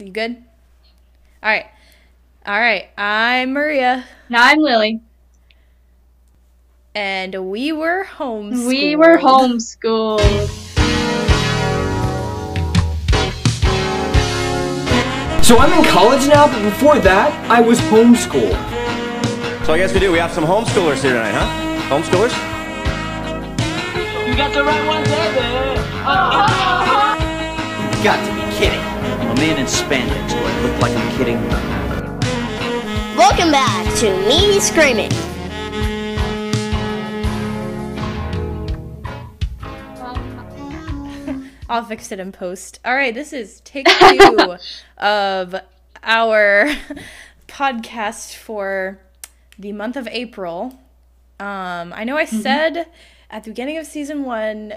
You good? All right. All right. I'm Maria, Now I'm Lily. and we were homeschooled. We were homeschooled. So I'm in college now, but before that, I was homeschooled. So I guess we do. We have some homeschoolers here tonight, huh? Homeschoolers? You got the right one, baby. You got to be kidding. I'm a man in spandex. Do I look like I'm kidding? Welcome back to Me Screaming. I'll fix it in post. All right, this is take two of our podcast for the month of April. Um, I know I said at the beginning of season one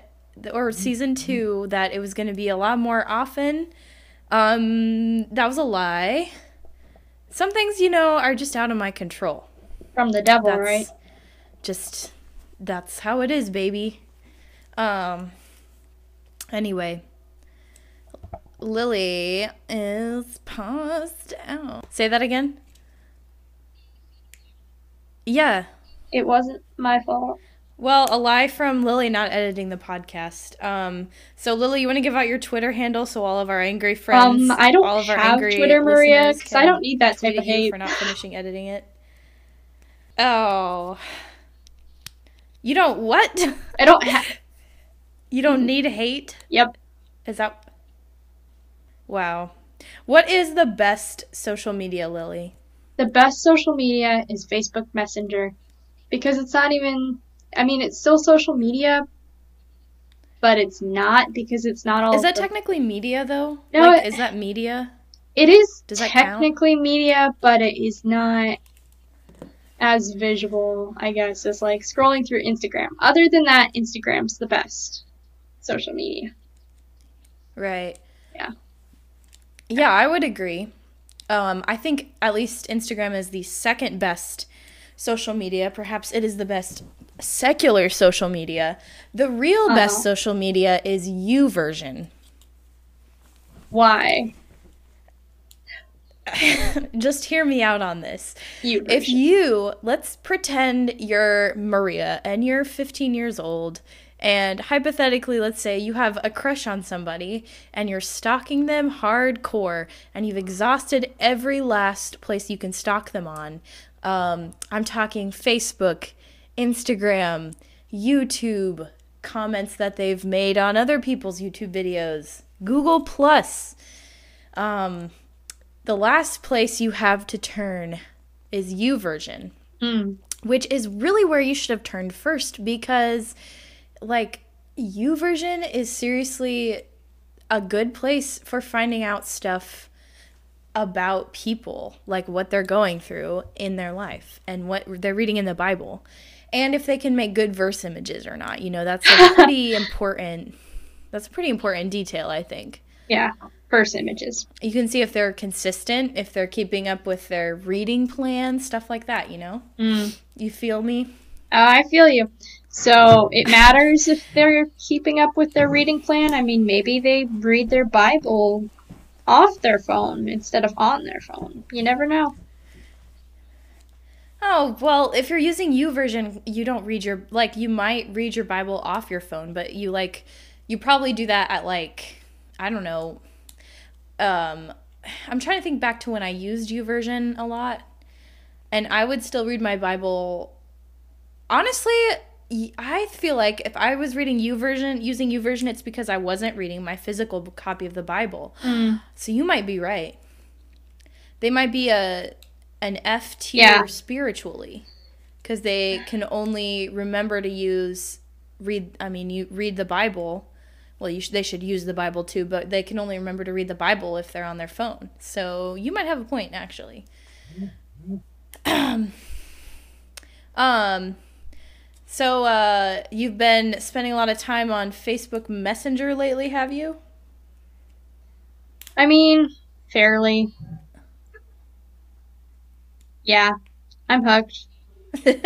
or season two that it was going to be a lot more often. Um, that was a lie. Some things, you know, are just out of my control. From the devil, That's right? just that's how it is, baby. Um anyway. Lily is passed out. Say that again? Yeah. It wasn't my fault. Well, a lie from Lily not editing the podcast. Um, so Lily, you want to give out your Twitter handle so all of our angry friends, Um, I don't all of our have angry Twitter, Maria, because I don't need that type of hate. for not finishing editing it. Oh, you don't what? I don't have. You don't need hate? Yep. Is that Wow. What is the best social media, Lily? The best social media is Facebook Messenger because it's not even. I mean, it's still social media, but it's not because it's not all. Is that the- technically media though? No, like it- is that media? It is Does that technically media, but it is not as visual, I guess, as like scrolling through Instagram. Other than that, Instagram's the best social media. Right. Yeah. Yeah, I would agree. Um, I think at least Instagram is the second best social media. Perhaps it is the best secular social media. The real best Uh-huh. social media is YouVersion. Why? Just hear me out on this. You If you, let's pretend you're Maria and you're 15 years old, and hypothetically, let's say you have a crush on somebody and you're stalking them hardcore and you've exhausted every last place you can stalk them on. Um, I'm talking Facebook, Instagram, YouTube, comments that they've made on other people's YouTube videos, Google Plus. Um, the last place you have to turn is YouVersion, Mm. which is really where you should have turned first because, like, YouVersion is seriously a good place for finding out stuff about people, like what they're going through in their life and what they're reading in the Bible. And if they can make good verse images or not, you know, that's a pretty important that's a pretty important detail, I think Yeah, verse images. you can see if they're consistent, if they're keeping up with their reading plan, stuff like that, you know? Mm. You feel me? Oh, I feel you. So it matters if they're keeping up with their reading plan. I mean, maybe they read their Bible off their phone instead of on their phone. You never know. Oh, well, if you're using YouVersion, you don't read your like you might read your Bible off your phone, but you like you probably do that at like I don't know. Um I'm trying to think back to when I used YouVersion a lot. And I would still read my Bible honestly, I feel like if I was reading U YouVersion, using U YouVersion, it's because I wasn't reading my physical copy of the Bible. So you might be right. They might be a an F tier Yeah. spiritually because they can only remember to use read. I mean, you read the Bible. Well, you sh- they should use the Bible too, but they can only remember to read the Bible if they're on their phone. So you might have a point, actually. um. So uh, you've been spending a lot of time on Facebook Messenger lately, have you? I mean, fairly. Yeah, I'm hooked. what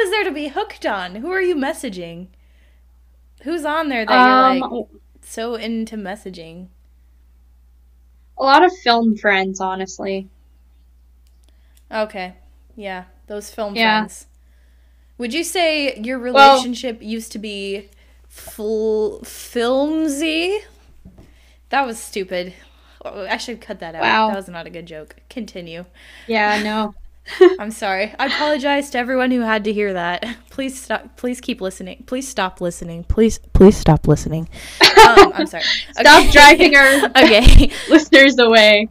is there to be hooked on? Who are you messaging? Who's on there that Um, you're like so into messaging? A lot of film friends, honestly. Okay. Yeah, those film Yeah. friends. Would you say your Well- relationship used to be full filmsy? That was stupid. Oh, I should cut that out. Wow. That was not a good joke. Continue. Yeah, no. I'm sorry. I apologize to everyone who had to hear that. Please stop. Please keep listening. Please stop listening. Please, please stop listening. Um, I'm sorry. Stop driving our Okay. listeners away.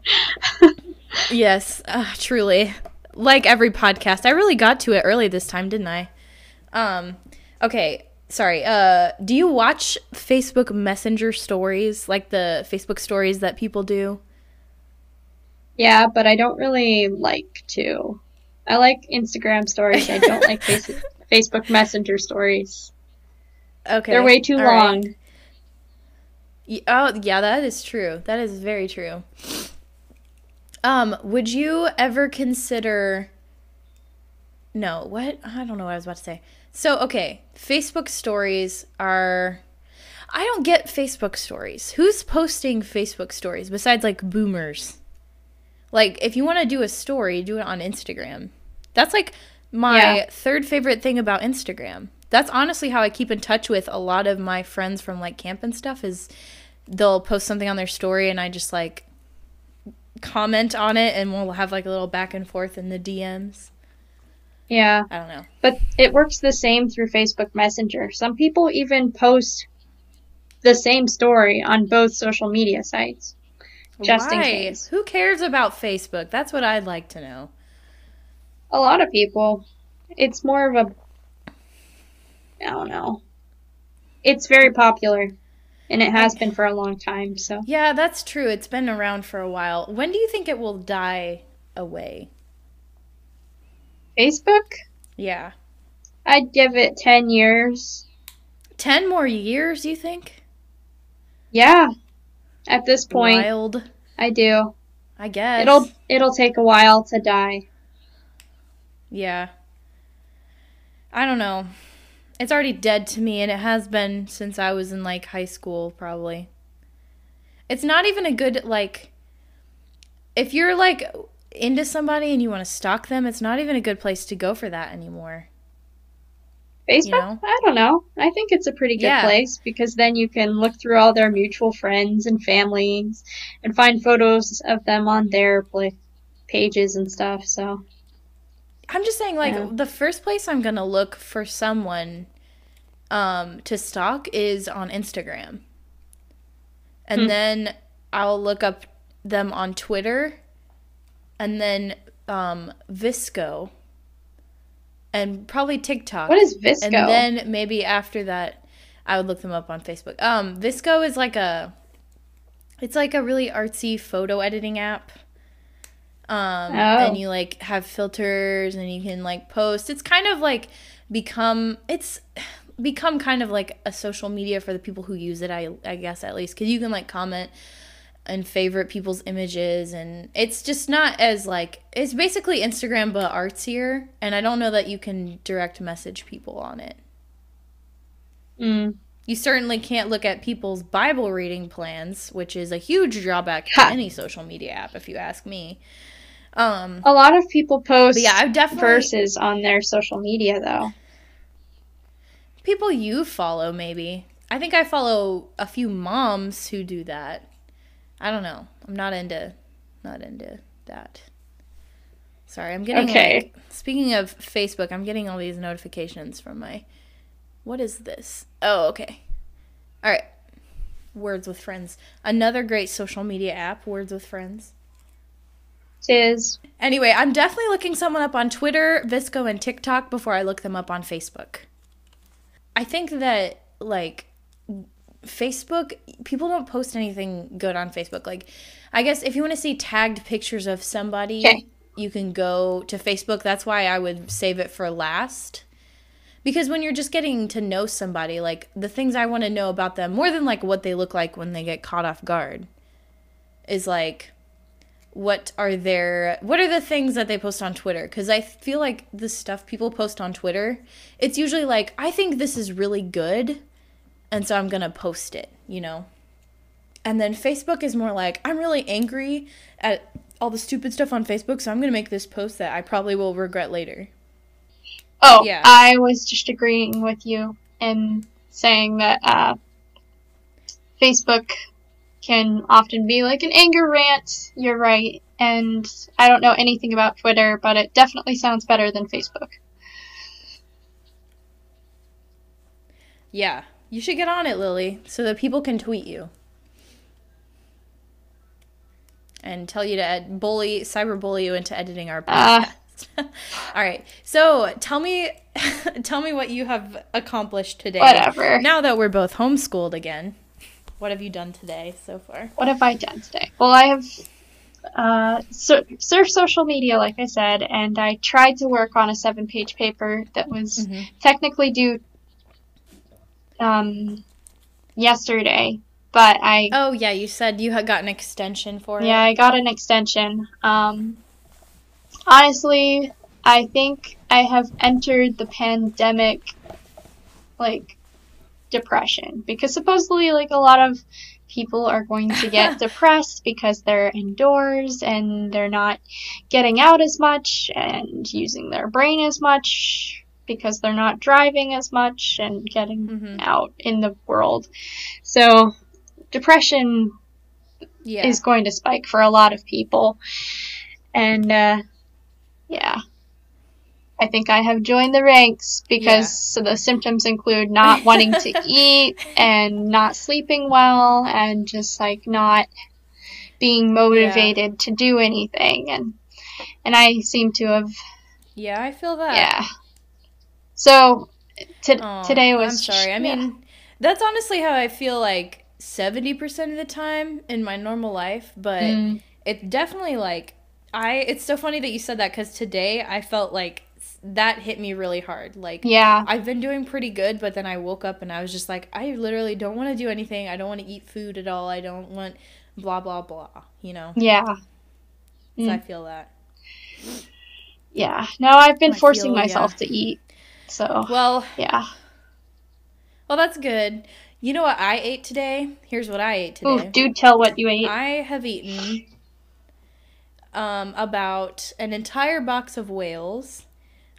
Yes, uh, truly. Like every podcast, I really got to it early this time, didn't I? Um, okay, sorry. Uh, do you watch Facebook Messenger stories, like the Facebook stories that people do? Yeah, but I don't really like to. I like Instagram stories. I don't like face- Facebook Messenger stories. Okay, They're way too all right. long. Y- Oh, yeah, that is true. That is very true. Um, would you ever consider No, what? I don't know what I was about to say. So, okay, Facebook stories are I don't get Facebook stories. Who's posting Facebook stories besides like boomers? Like if you want to do a story, do it on Instagram. That's like my Yeah. third favorite thing about Instagram. That's honestly how I keep in touch with a lot of my friends from like camp and stuff is they'll post something on their story and I just like comment on it and we'll have like a little back and forth in the DMs. Yeah, I don't know. but it works the same through Facebook Messenger. Some people even post the same story on both social media sites. Just in case. Who cares about Facebook? That's what I'd like to know. A lot of people. It's more of a. I don't know. It's very popular, and it has been for a long time. So Yeah, that's true. It's been around for a while. When do you think it will die away? Facebook, Yeah. I'd give it ten years. 10 more years, you think? Yeah, at this point, Wild, I do. I guess. It'll it'll take a while to die. Yeah. I don't know. It's already dead to me, and it has been since I was in like high school, probably. It's not even a good, like, if you're like into somebody and you want to stalk them, it's not even a good place to go for that anymore. Facebook? know? I don't know. I think it's a pretty good Yeah. place because then you can look through all their mutual friends and families and find photos of them on their like pages and stuff. So I'm just saying, like, Yeah. the first place I'm gonna look for someone um, to stalk is on Instagram, and Hmm. then I'll look up them on Twitter, and then um, VSCO, and probably TikTok. what is VSCO? And then maybe after that, I would look them up on Facebook. Um, VSCO is like a, it's like a really artsy photo editing app. Um, Oh. and you like have filters and you can like post. It's kind of like become it's become kind of like a social media for the people who use it. I I guess at least because you can like comment and favorite people's images and it's just not as like it's basically Instagram but artsier and I don't know that you can direct message people on it. Mm. You certainly can't look at people's Bible reading plans, which is a huge drawback to Ha. any social media app if you ask me. Um A lot of people post yeah, I've definitely verses on their social media though. people you follow maybe. I think I follow a few moms who do that. I don't know. I'm not into not into that. Sorry, I'm getting Okay. like speaking of Facebook, I'm getting all these notifications from my What is this? Oh, okay. All right. Words with Friends. Another great social media app, Words with Friends. Tis Anyway, I'm definitely looking someone up on Twitter, VSCO, and TikTok before I look them up on Facebook. I think that, like, Facebook, people don't post anything good on Facebook. Like, I guess if you want to see tagged pictures of somebody, Okay. you can go to Facebook. That's why I would save it for last. Because when you're just getting to know somebody, like, the things I want to know about them, more than, like, what they look like when they get caught off guard, is, like, what are their what are the things that they post on Twitter cuz I feel like the stuff people post on Twitter it's usually like I think this is really good and so I'm going to post it, you know. And then Facebook is more like, I'm really angry at all the stupid stuff on Facebook, so I'm going to make this post that I probably will regret later. Oh, Yeah. I was just agreeing with you and saying that uh, Facebook can often be like an anger rant. You're right. And I don't know anything about Twitter, but it definitely sounds better than Facebook. Yeah. You should get on it, Lily, so that people can tweet you. And tell you to ed- bully, cyberbully you into editing our podcast. Uh. All right. So tell me, tell me what you have accomplished today. Whatever. Now that we're both homeschooled again, what have you done today so far? What have I done today? Well, I have uh, sur- surfed social media, like I said, and I tried to work on a seven page paper that was technically due um, yesterday, but I Oh yeah, you said you had got an extension for it. Yeah, I got an extension. Um, honestly, I think I have entered the pandemic, like, depression. Because supposedly, like, a lot of people are going to get depressed because they're indoors and they're not getting out as much and using their brain as much because they're not driving as much and getting Mhm. out in the world. So, depression Yeah. is going to spike for a lot of people. And uh, yeah, I think I have joined the ranks because so the symptoms include not wanting to eat and not sleeping well and just like not being motivated to do anything and and I seem to have yeah, I feel that. yeah. So t- Aw, today was I'm sorry. I yeah. mean, that's honestly how I feel like 70% of the time in my normal life, but Mm. it's definitely like I it's so funny that you said that cuz today I felt like that hit me really hard. Like yeah. I've been doing pretty good, but then I woke up and I was just like I literally don't want to do anything. I don't want to eat food at all. I don't want blah blah blah, you know. Yeah. So Mm. I feel that. Yeah. No, I've been I forcing feel- myself yeah. to eat. So, Well, yeah. well that's good. You know what I ate today? Here's what I ate Ooh, today. do tell what you ate. I have eaten um, about an entire box of whales,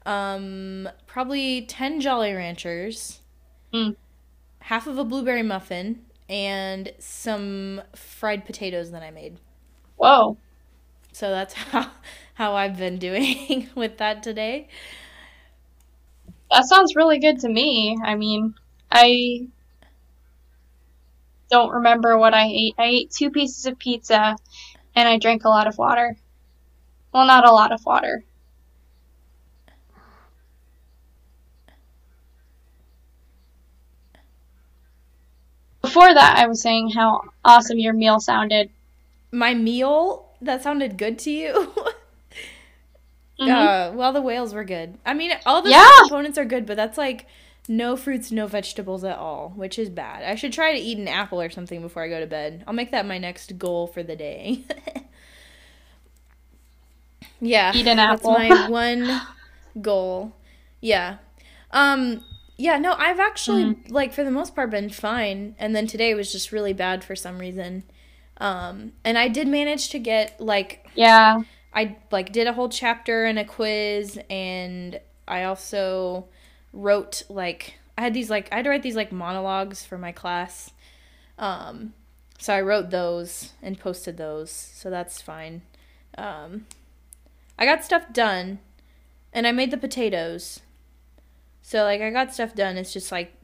um, probably 10 Jolly Ranchers, Mm. half of a blueberry muffin, and some fried potatoes that I made. Whoa. So that's how, how I've been doing with that today. That sounds really good to me. I mean, I don't remember what I ate. I ate two pieces of pizza and I drank a lot of water. Well, not a lot of water. Before that, I was saying how awesome your meal sounded. My meal, that sounded good to you? Mhm. Uh, well, the whales were good. I mean, all the Yeah. components are good, but that's like no fruits, no vegetables at all, which is bad. I should try to eat an apple or something before I go to bed. I'll make that my next goal for the day. yeah, Eat an apple. That's my one goal. Yeah. Um. Yeah. No, I've actually Mm-hmm. like for the most part been fine, and then today was just really bad for some reason. Um. And I did manage to get like Yeah. I like did a whole chapter and a quiz and I also wrote like I had these like I had to write these like monologues for my class. Um so I wrote those and posted those. So that's fine. Um I got stuff done and I made the potatoes. So like I got stuff done. It's just like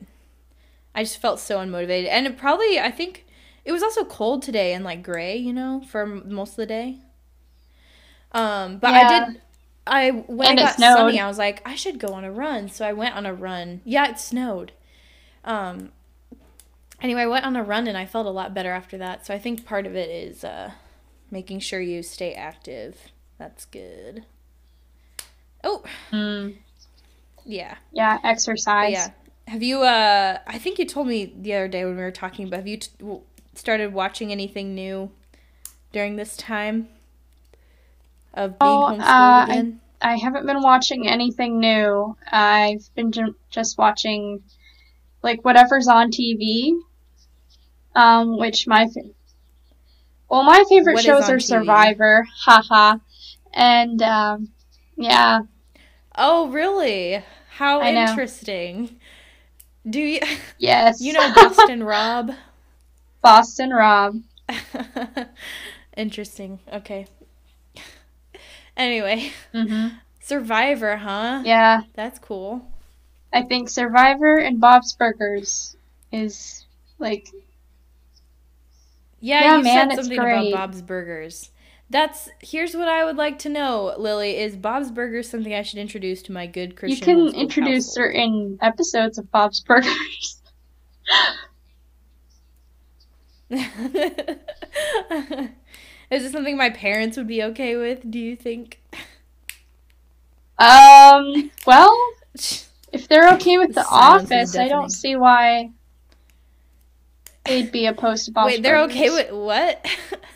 I just felt so unmotivated. And it probably I think it was also cold today and like gray, you know, for most of the day. Um, but Yeah. I did. I when And it got snowed. sunny, I was like, I should go on a run. So I went on a run. Yeah, it snowed. Um. Anyway, I went on a run and I felt a lot better after that. So I think part of it is uh, making sure you stay active. That's good. Oh, Mm. yeah. Yeah, But exercise. yeah. Have you? Uh, I think you told me the other day when we were talking. But have you t- started watching anything new during this time of being Oh, homeschooled uh, I- again? I haven't been watching anything new. I've been ju- just watching like whatever's on TV. Um, which my fa- Well, my favorite What is shows are TV? Survivor, haha, and um, yeah, Oh, really? How I know. interesting. Do you yes, you know Boston Rob? Boston Rob. interesting. Okay. Anyway, hmm Survivor, huh? Yeah, That's cool. I think Survivor and Bob's Burgers is like Yeah, Yeah, you man, said something great. about Bob's Burgers. That's here's what I would like to know, Lily. Is Bob's Burgers something I should introduce to my good Christian? you can introduce household? certain episodes of Bob's Burgers. Is this something my parents would be okay with? Do you think? Um, well, if they're okay with The Office, I don't see why they'd be opposed to Bob's Wait, they're Burgers. okay with what?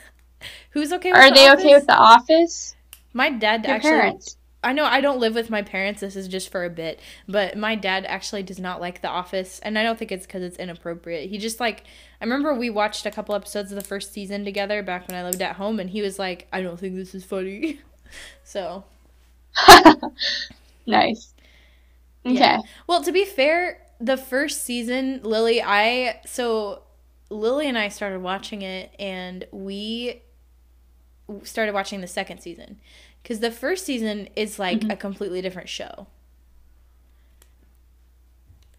Who's okay with? Are The they Office? okay with The Office? My dad Your actually. parents. I know I don't live with my parents. This is just for a bit, but my dad actually does not like The Office, and I don't think it's because it's inappropriate. He just like I remember we watched a couple episodes of the first season together back when I lived at home, and he was like, "I don't think this is funny." so nice. Okay. Yeah. Well, to be fair, the first season, Lily, I so Lily and I started watching it, and we started watching the second season because the first season is like Mm-hmm. a completely different show.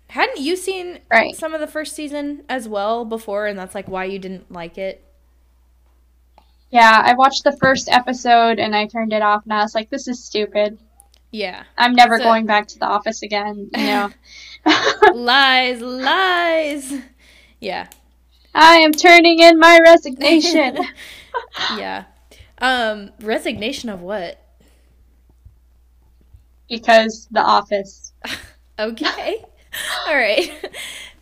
Hadn't you seen Right. some of the first season as well before, and that's like why you didn't like it? Yeah, I watched the first episode and I turned it off and I was like, this is stupid. Yeah, I'm never So- going back to the office again, you know. lies, lies. Yeah, I am turning in my resignation. yeah. Um, resignation of what? because the office. Okay. All right.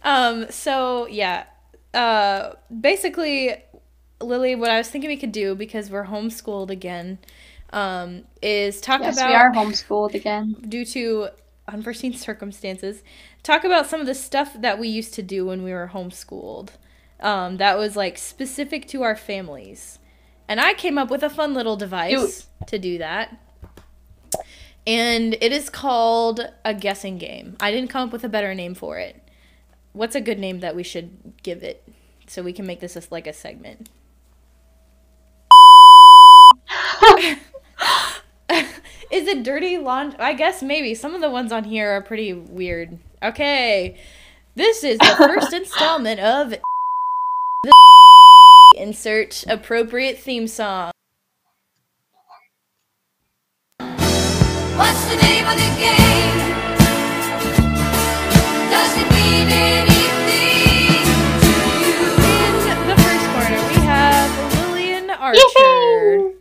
Um so yeah. Uh basically Lily what I was thinking we could do because we're homeschooled again um is talk Yes, about we are homeschooled again. due to unforeseen circumstances talk about some of the stuff that we used to do when we were homeschooled. Um that was like specific to our families. And I came up with a fun little device to do that. And it is called a guessing game. I didn't come up with a better name for it. What's a good name that we should give it so we can make this as like a segment? is it dirty laundry? I guess maybe. Some of the ones on here are pretty weird. Okay. This is the first installment of the insert appropriate theme song. What's the name of the game? Does it mean anything to you? In the first corner, we have Lillian Archer. Yay!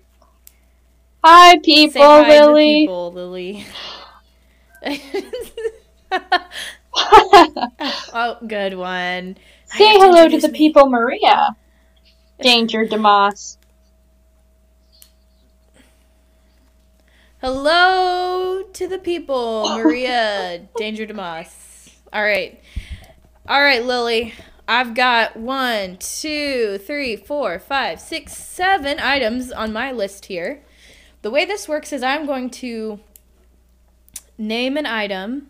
Hi, people, Say hi to the Lily. people, Lily. oh, good one. Say hello to introduce the me. people, Maria. Danger, Demas. Hello to the people, Maria Danger Demas. All right. All right, Lily. I've got one, two, three, four, five, six, seven items on my list here. The way this works is I'm going to name an item,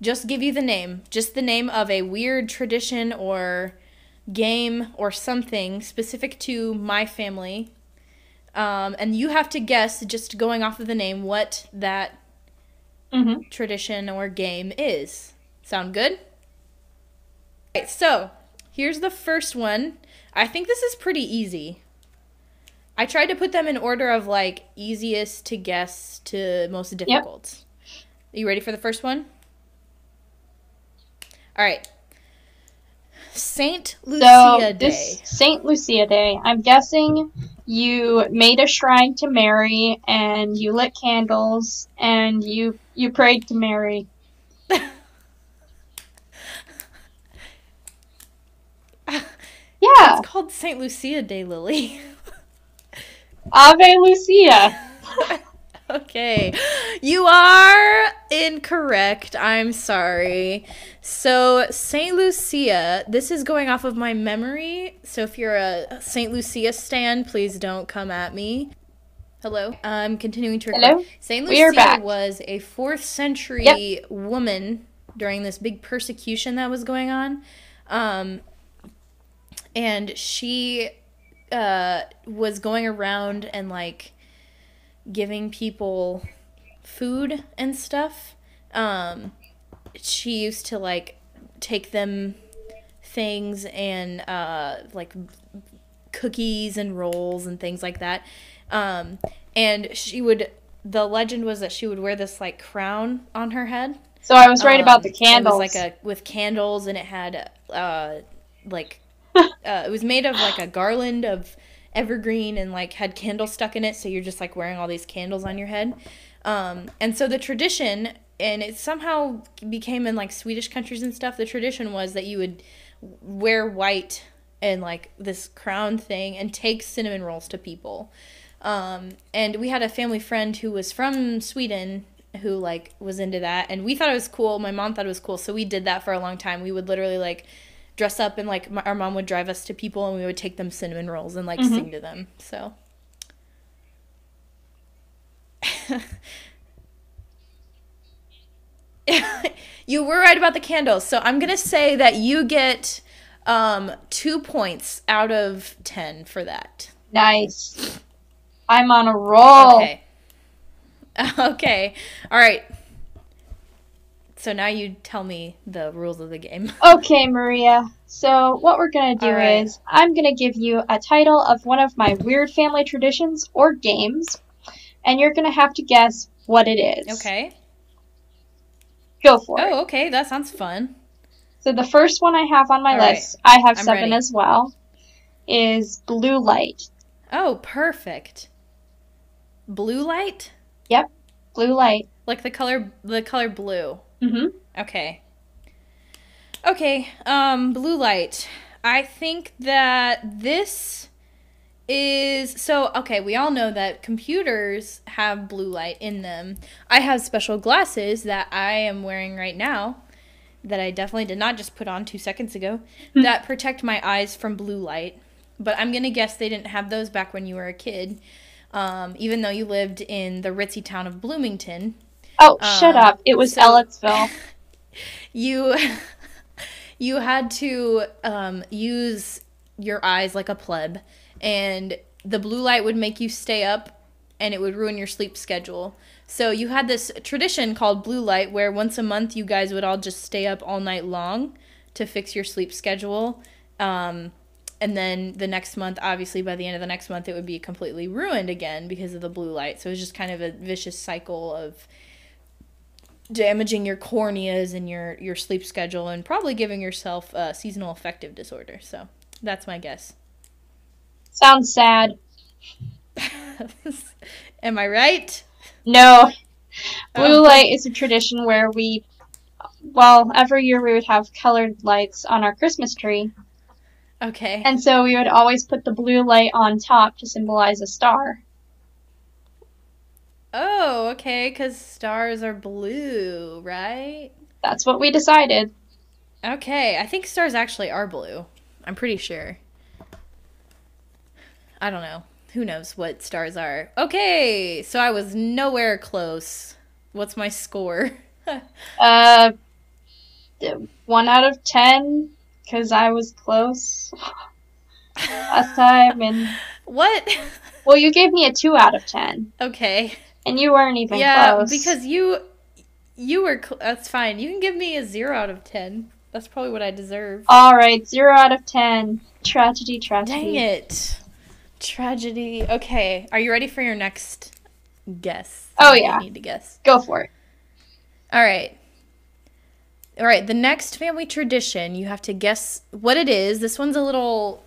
just give you the name, just the name of a weird tradition or game or something specific to my family um, and you have to guess, just going off of the name, what that Mhm. tradition or game is. Sound good? Okay, so here's the first one. I think this is pretty easy. I tried to put them in order of like easiest to guess to most difficult. Yep. Are you ready for the first one? All right. Saint So, Lucia Day. this Saint Lucia Day, I'm guessing you made a shrine to Mary and you lit candles and you you prayed to Mary. Yeah, It's called Saint Lucia Day, Lily. Ave Lucia. okay. You are Incorrect. I'm sorry. So, St. Lucia, this is going off of my memory. So, if you're a St. Lucia stan, please don't come at me. Hello. I'm continuing to record. Hello? St. Lucia was a 4th century woman during this big persecution that was going on. Um, and she uh, was going around and like giving people food and stuff. Um, she used to like take them things and uh, like cookies and rolls and things like that. Um, and she would. The legend was that she would wear this like crown on her head. So I was right about the Um, candles. It was like a with candles, and it had uh like uh, it was made of like a garland of evergreen and like had candles stuck in it. So you're just like wearing all these candles on your head. Um, and so the tradition, and it somehow became in like Swedish countries and stuff. The tradition was that you would wear white and like this crown thing and take cinnamon rolls to people. Um, and we had a family friend who was from Sweden who like was into that and we thought it was cool my mom thought it was cool so we did that for a long time we would literally like dress up and like my, our mom would drive us to people and we would take them cinnamon rolls and like sing to them so you were right about the candles so i'm gonna say that you get um two points out of ten for that nice. I'm on a roll. Okay. Okay. All right. So now you tell me the rules of the game. Okay, Maria. So what we're gonna do right. is I'm gonna give you a title of one of my weird family traditions or games, and you're gonna have to guess what it is. Okay. Go for oh, it. Oh, okay. That sounds fun. So the first one I have on my All right. list, I have I'm seven ready. as well, is blue light. Oh, perfect. Blue light? Yep, blue light. Like the color the color blue. Mm-hmm. Okay. Okay, um blue light. I think that this is so okay, we all know that computers have blue light in them. I have special glasses that I am wearing right now that I definitely did not just put on 2 seconds ago that protect my eyes from blue light. But I'm going to guess they didn't have those back when you were a kid. Um, even though you lived in the ritzy town of Bloomington, Oh, shut Um, up! It was so- Ellettsville. you you had to um, use your eyes like a pleb and the blue light would make you stay up and it would ruin your sleep schedule so you had this tradition called blue light where once a month you guys would all just stay up all night long to fix your sleep schedule um, and then the next month obviously by the end of the next month it would be completely ruined again because of the blue light so it was just kind of a vicious cycle of damaging your corneas and your your sleep schedule and probably giving yourself uh, seasonal affective disorder so that's my guess Sounds sad. am i right No. Blue Oh. light is a tradition where we, well, every year we would have colored lights on our Christmas tree. okay And so we would always put the blue light on top to symbolize a star. Oh okay because stars are blue right? That's what we decided. okay i think stars actually are blue i'm pretty sure. I don't know who knows what stars are. Okay so i was nowhere close. What's my score? Uh, one out of ten, because I was close last time. And, what? Well, you gave me a two out of ten, okay and you weren't even yeah, close. because you you were cl- that's fine. You can give me a 0 out of 10. That's probably what I deserve. Alright, zero out of ten. Tragedy, tragedy. Dang it. Tragedy. Okay, are you ready for your next guess? Oh, You yeah. need to guess. Go for it. All right. All right, the next family tradition, you have to guess what it is. This one's a little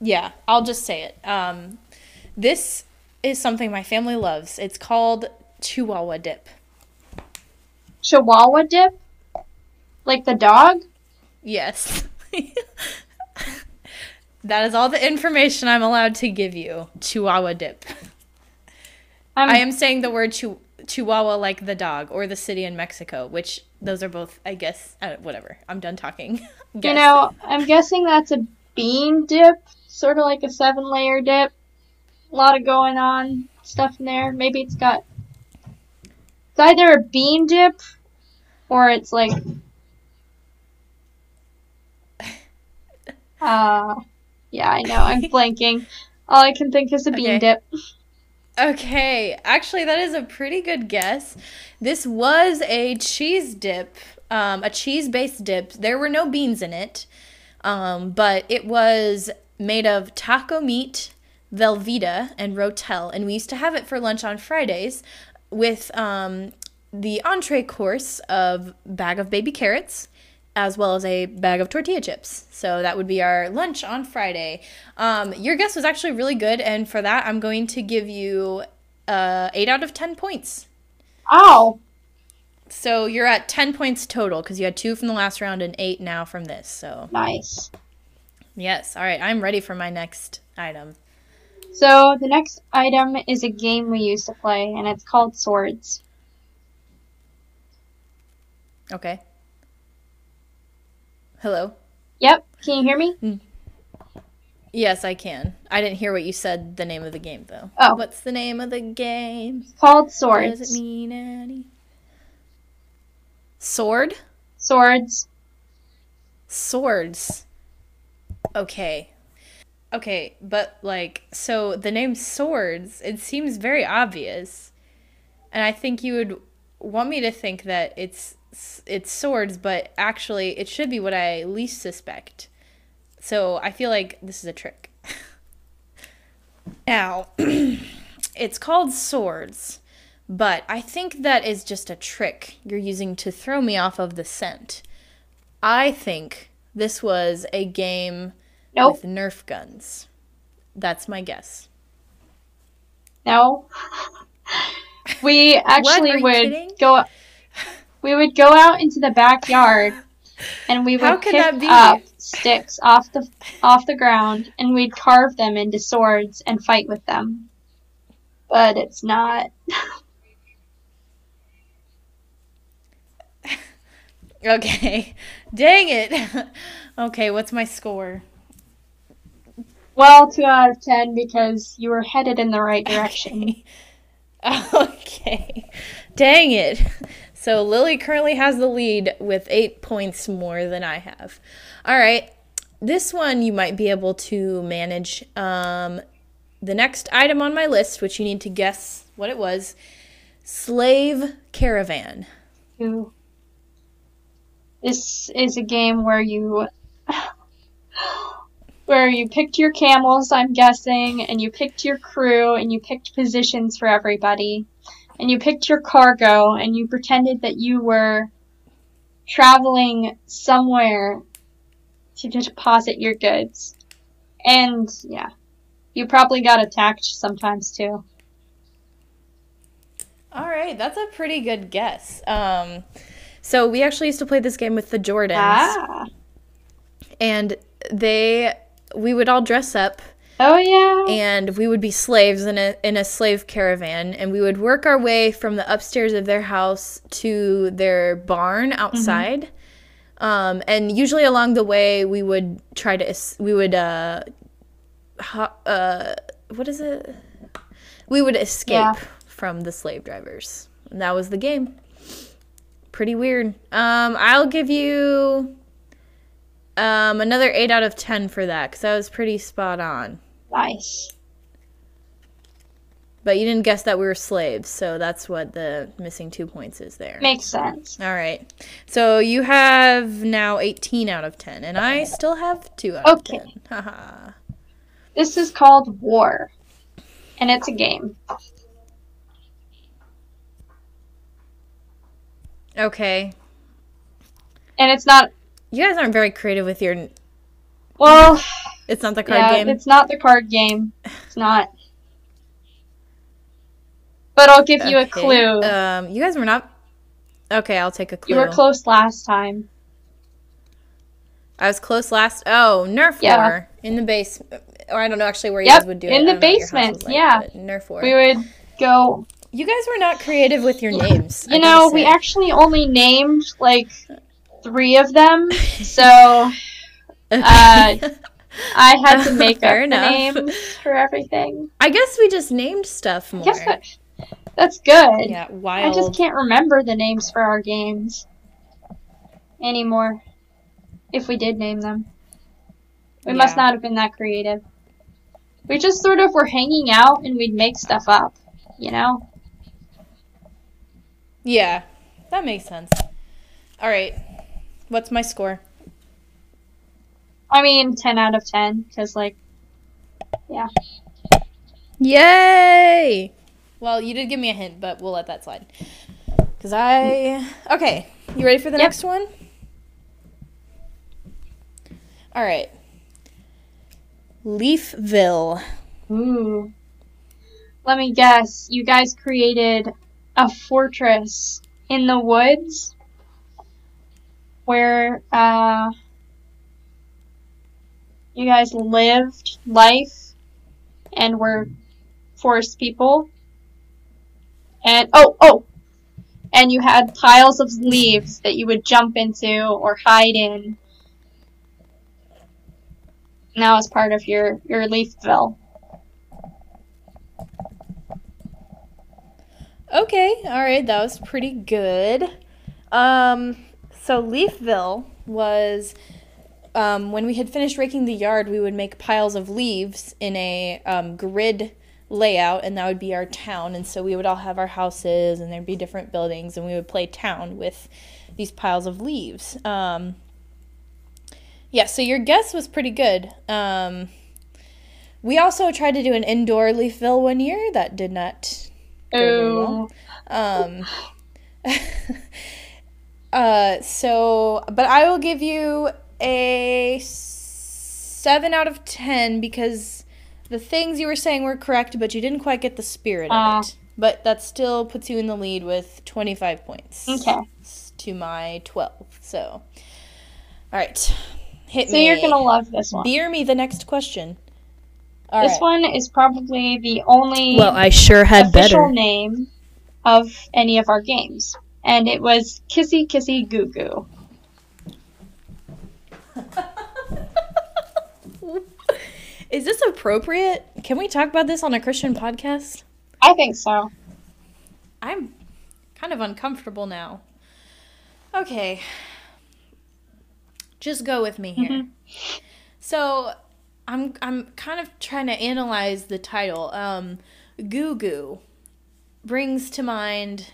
Yeah, I'll just say it. Um this is something my family loves. It's called Chihuahua dip. Chihuahua dip? Like the dog? Yes. that is all the information I'm allowed to give you. Chihuahua dip. I'm, I am saying the word chi- Chihuahua like the dog or the city in Mexico, which those are both, I guess, uh, whatever. I'm done talking. You know, I'm guessing that's a bean dip, sort of like a seven layer dip. A lot of going on stuff in there. Maybe it's got. It's either a bean dip or it's like. Uh, yeah, I know. I'm blanking. All I can think is a bean Okay. dip. Okay, actually, that is a pretty good guess. This was a cheese dip, um, a cheese based dip. There were no beans in it, um, but it was made of taco meat, Velveeta, and Rotel. And we used to have it for lunch on Fridays with um, the entree course of bag of baby carrots as well as a bag of tortilla chips. So that would be our lunch on Friday. Um, your guess was actually really good, and for that, I'm going to give you uh, eight out of ten points. Oh. So you're at ten points total because you had two from the last round and eight now from this. So Nice. yes, all right, I'm ready for my next item. So the next item is a game we used to play, and it's called Swords. Okay. Hello. Yep. Can you hear me? Mm. Yes, I can. I didn't hear what you said. The name of the game, though. Oh. What's the name of the game? It's called Does Swords. it mean any? Sword. Swords. Swords. Okay. Okay, but like, so the name Swords, it seems very obvious. And I think you would want me to think that it's it's swords, but actually it should be what I least suspect. So I feel like this is a trick. now, it's called swords, but I think that is just a trick you're using to throw me off of the scent. I think this was a game Nope. with Nerf guns. That's my guess. No. We actually would go. We would go out into the backyard, and we would pick up sticks off the off the ground, and we'd carve them into swords and fight with them. But it's not. Okay. Dang it. okay, what's my score? Well, two out of ten because you were headed in the right direction. Okay. Dang it. So Lily currently has the lead with eight points more than I have. All right. This one you might be able to manage. Um, the next item on my list, which you need to guess what it was Slave Caravan. Ooh. This is a game where you where you picked your camels, I'm guessing, and you picked your crew and you picked positions for everybody. And you picked your cargo and you pretended that you were traveling somewhere to deposit your goods. And yeah, you probably got attacked sometimes too. All right, that's a pretty good guess. Um, so we actually used to play this game with the Jordans. Ah. and they we would all dress up Oh yeah. and we would be slaves in a in a slave caravan and we would work our way from the upstairs of their house to their barn outside. Um, and usually along the way we would try to we would uh, ho- uh what is it? We would escape Yeah. from the slave drivers. And that was the game. Pretty weird. Um i'll give you um another 8 out of 10 for that cuz that was pretty spot on Nice. But you didn't guess that we were slaves, so that's what the missing two points is there. Makes sense. All right. So you have now 18 out of 10, and I still have 2 out Okay. of 10. Haha. This is called War, and it's a game. okay. And it's not You guys aren't very creative with your. well, It's not the card yeah, game. it's not the card game. It's not. But I'll give you a clue. Um, you guys were not. Okay, I'll take a clue. you were close last time. I was close last. Oh, Nerf Yeah. War in the base, or I don't know actually where you Yep, guys would do it. in the don't know what your house basement, like, yeah. Nerf War. We would go You guys were not creative with your names. You gotta know, we say. actually only named like three of them, so uh, I had to make up Fair the enough. names for everything. I guess we just named stuff more. Guess that, that's good. yeah, wild. I just can't remember the names for our games anymore. If we did name them, we must not have been that creative. We just sort of were hanging out and we'd make stuff up, you know? Yeah, that makes sense. All right, what's my score? I mean, 10 out of 10, because, like, yeah. Yay! Well, you did give me a hint, but we'll let that slide. Cause I okay. You ready for the Yep. next one? All right. Leafville. ooh. Let me guess, you guys created a fortress in the woods where, uh, you guys lived life and were forest people. And, oh, oh! And you had piles of leaves that you would jump into or hide in. Now as part of your, your Leafville. Okay, all right, that was pretty good. Um, so Leafville was um, when we had finished raking the yard, we would make piles of leaves in a um, grid layout, and that would be our town. And so we would all have our houses, and there'd be different buildings, and we would play town with these piles of leaves. Um, yeah, so your guess was pretty good. Um, we also tried to do an indoor Leafville one year. That did not go very well. Uh, so, but I will give you a seven out of ten because the things you were saying were correct, but you didn't quite get the spirit Ah. of it. But that still puts you in the lead with twenty-five points Okay. to my twelve. So, all right, hit So me. So you're gonna love this one. beer me the next question. All this right. one is probably the only Well, I sure had official better. name of any of our games, and it was Kissy Kissy Goo Goo. Is this appropriate? Can we talk about this on a Christian podcast? I think so. I'm kind of uncomfortable now. Okay. Just go with me here. So, I'm I'm kind of trying to analyze the title. Um Goo Goo brings to mind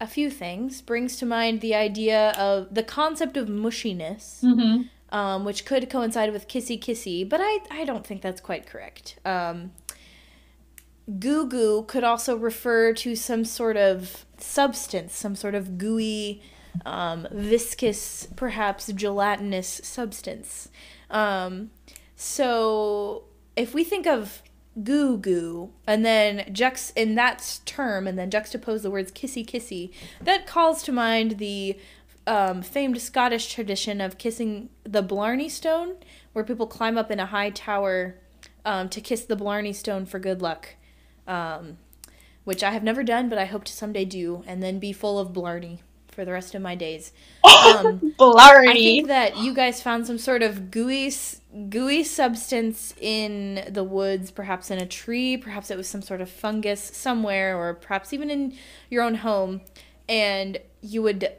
a few things. Brings to mind the idea of the concept of mushiness Mm-hmm. um, which could coincide with kissy kissy, but I, I don't think that's quite correct. Um, goo goo could also refer to some sort of substance, some sort of gooey, um, viscous, perhaps gelatinous substance. Um, so if we think of goo goo and then jux in that term and then juxtapose the words kissy kissy, that calls to mind the um, famed Scottish tradition of kissing the Blarney Stone, where people climb up in a high tower um, to kiss the Blarney Stone for good luck, um, which I have never done, but I hope to someday do, and then be full of Blarney for the rest of my days. Um, I think that you guys found some sort of gooey, gooey substance in the woods, perhaps in a tree, perhaps it was some sort of fungus somewhere, or perhaps even in your own home, and you would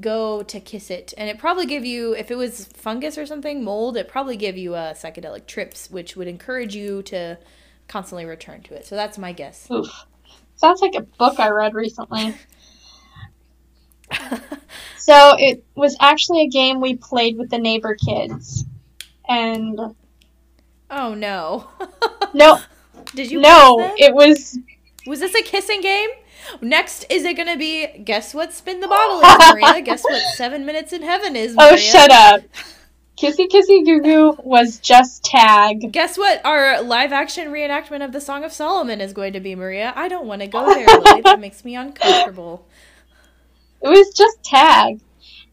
go to kiss it, and it probably give you, if it was fungus or something, mold, it probably give you uh, psychedelic trips, which would encourage you to constantly return to it. So that's my guess. Oof. Sounds like a book I read recently. So it was actually a game we played with the neighbor kids. And oh no! no, Did you? no, it was Was this a kissing game? Next, is it gonna be guess what spin the bottle is, Maria? guess what seven minutes in heaven is, oh, Maria? Oh, shut up. Kissy Kissy Goo Goo was just tag. Guess what our live action reenactment of the Song of Solomon is going to be, Maria? I don't want to go there, Lily. That makes me uncomfortable. It was just tag.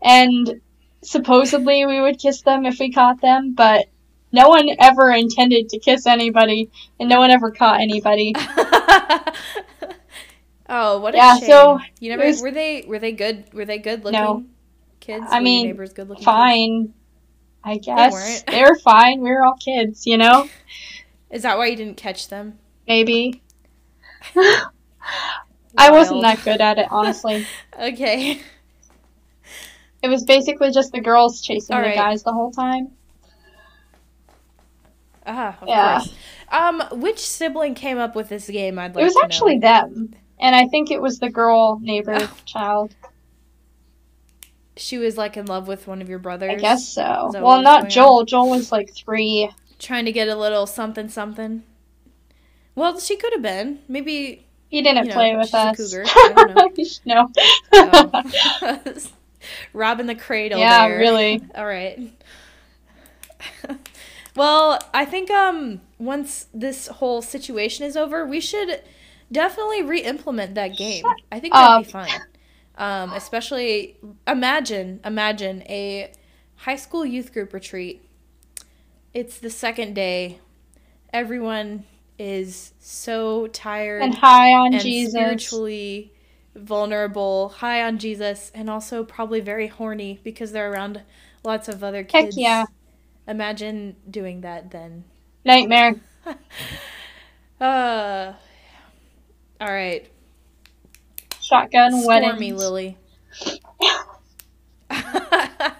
And supposedly we would kiss them if we caught them, but no one ever intended to kiss anybody, and no one ever caught anybody. Oh, what a Yeah, shame. so you never was- were they were they good were they good looking No. kids? I mean, neighbors good looking. Fine. I guess weren't. they were fine. We were all kids, you know. Is that why you didn't catch them? Maybe. I wasn't that good at it, honestly. Okay. It was basically just the girls chasing All the right. guys the whole time. Ah, of Yeah. course. Um, which sibling came up with this game? I'd like it was to know. actually them, and I think it was the girl neighbor Oh. child. She was like in love with one of your brothers. I guess so. Well, not Joel. Joel was like three. Trying to get a little something something. Well, she could have been. Maybe He didn't You know, play with she's a us. cougar. I don't know. no. Oh. robbing the cradle. yeah, there. really. All right. well, I think um once this whole situation is over, we should definitely re-implement that game. I think that'd be fun. Um, especially imagine imagine a high school youth group retreat. It's the second day. Everyone is so tired And high on and Jesus. spiritually vulnerable, high on Jesus, and also probably very horny because they're around lots of other kids. Heck yeah. Imagine doing that then. Nightmare. Uh, all right. Shotgun wedding. me, Lily.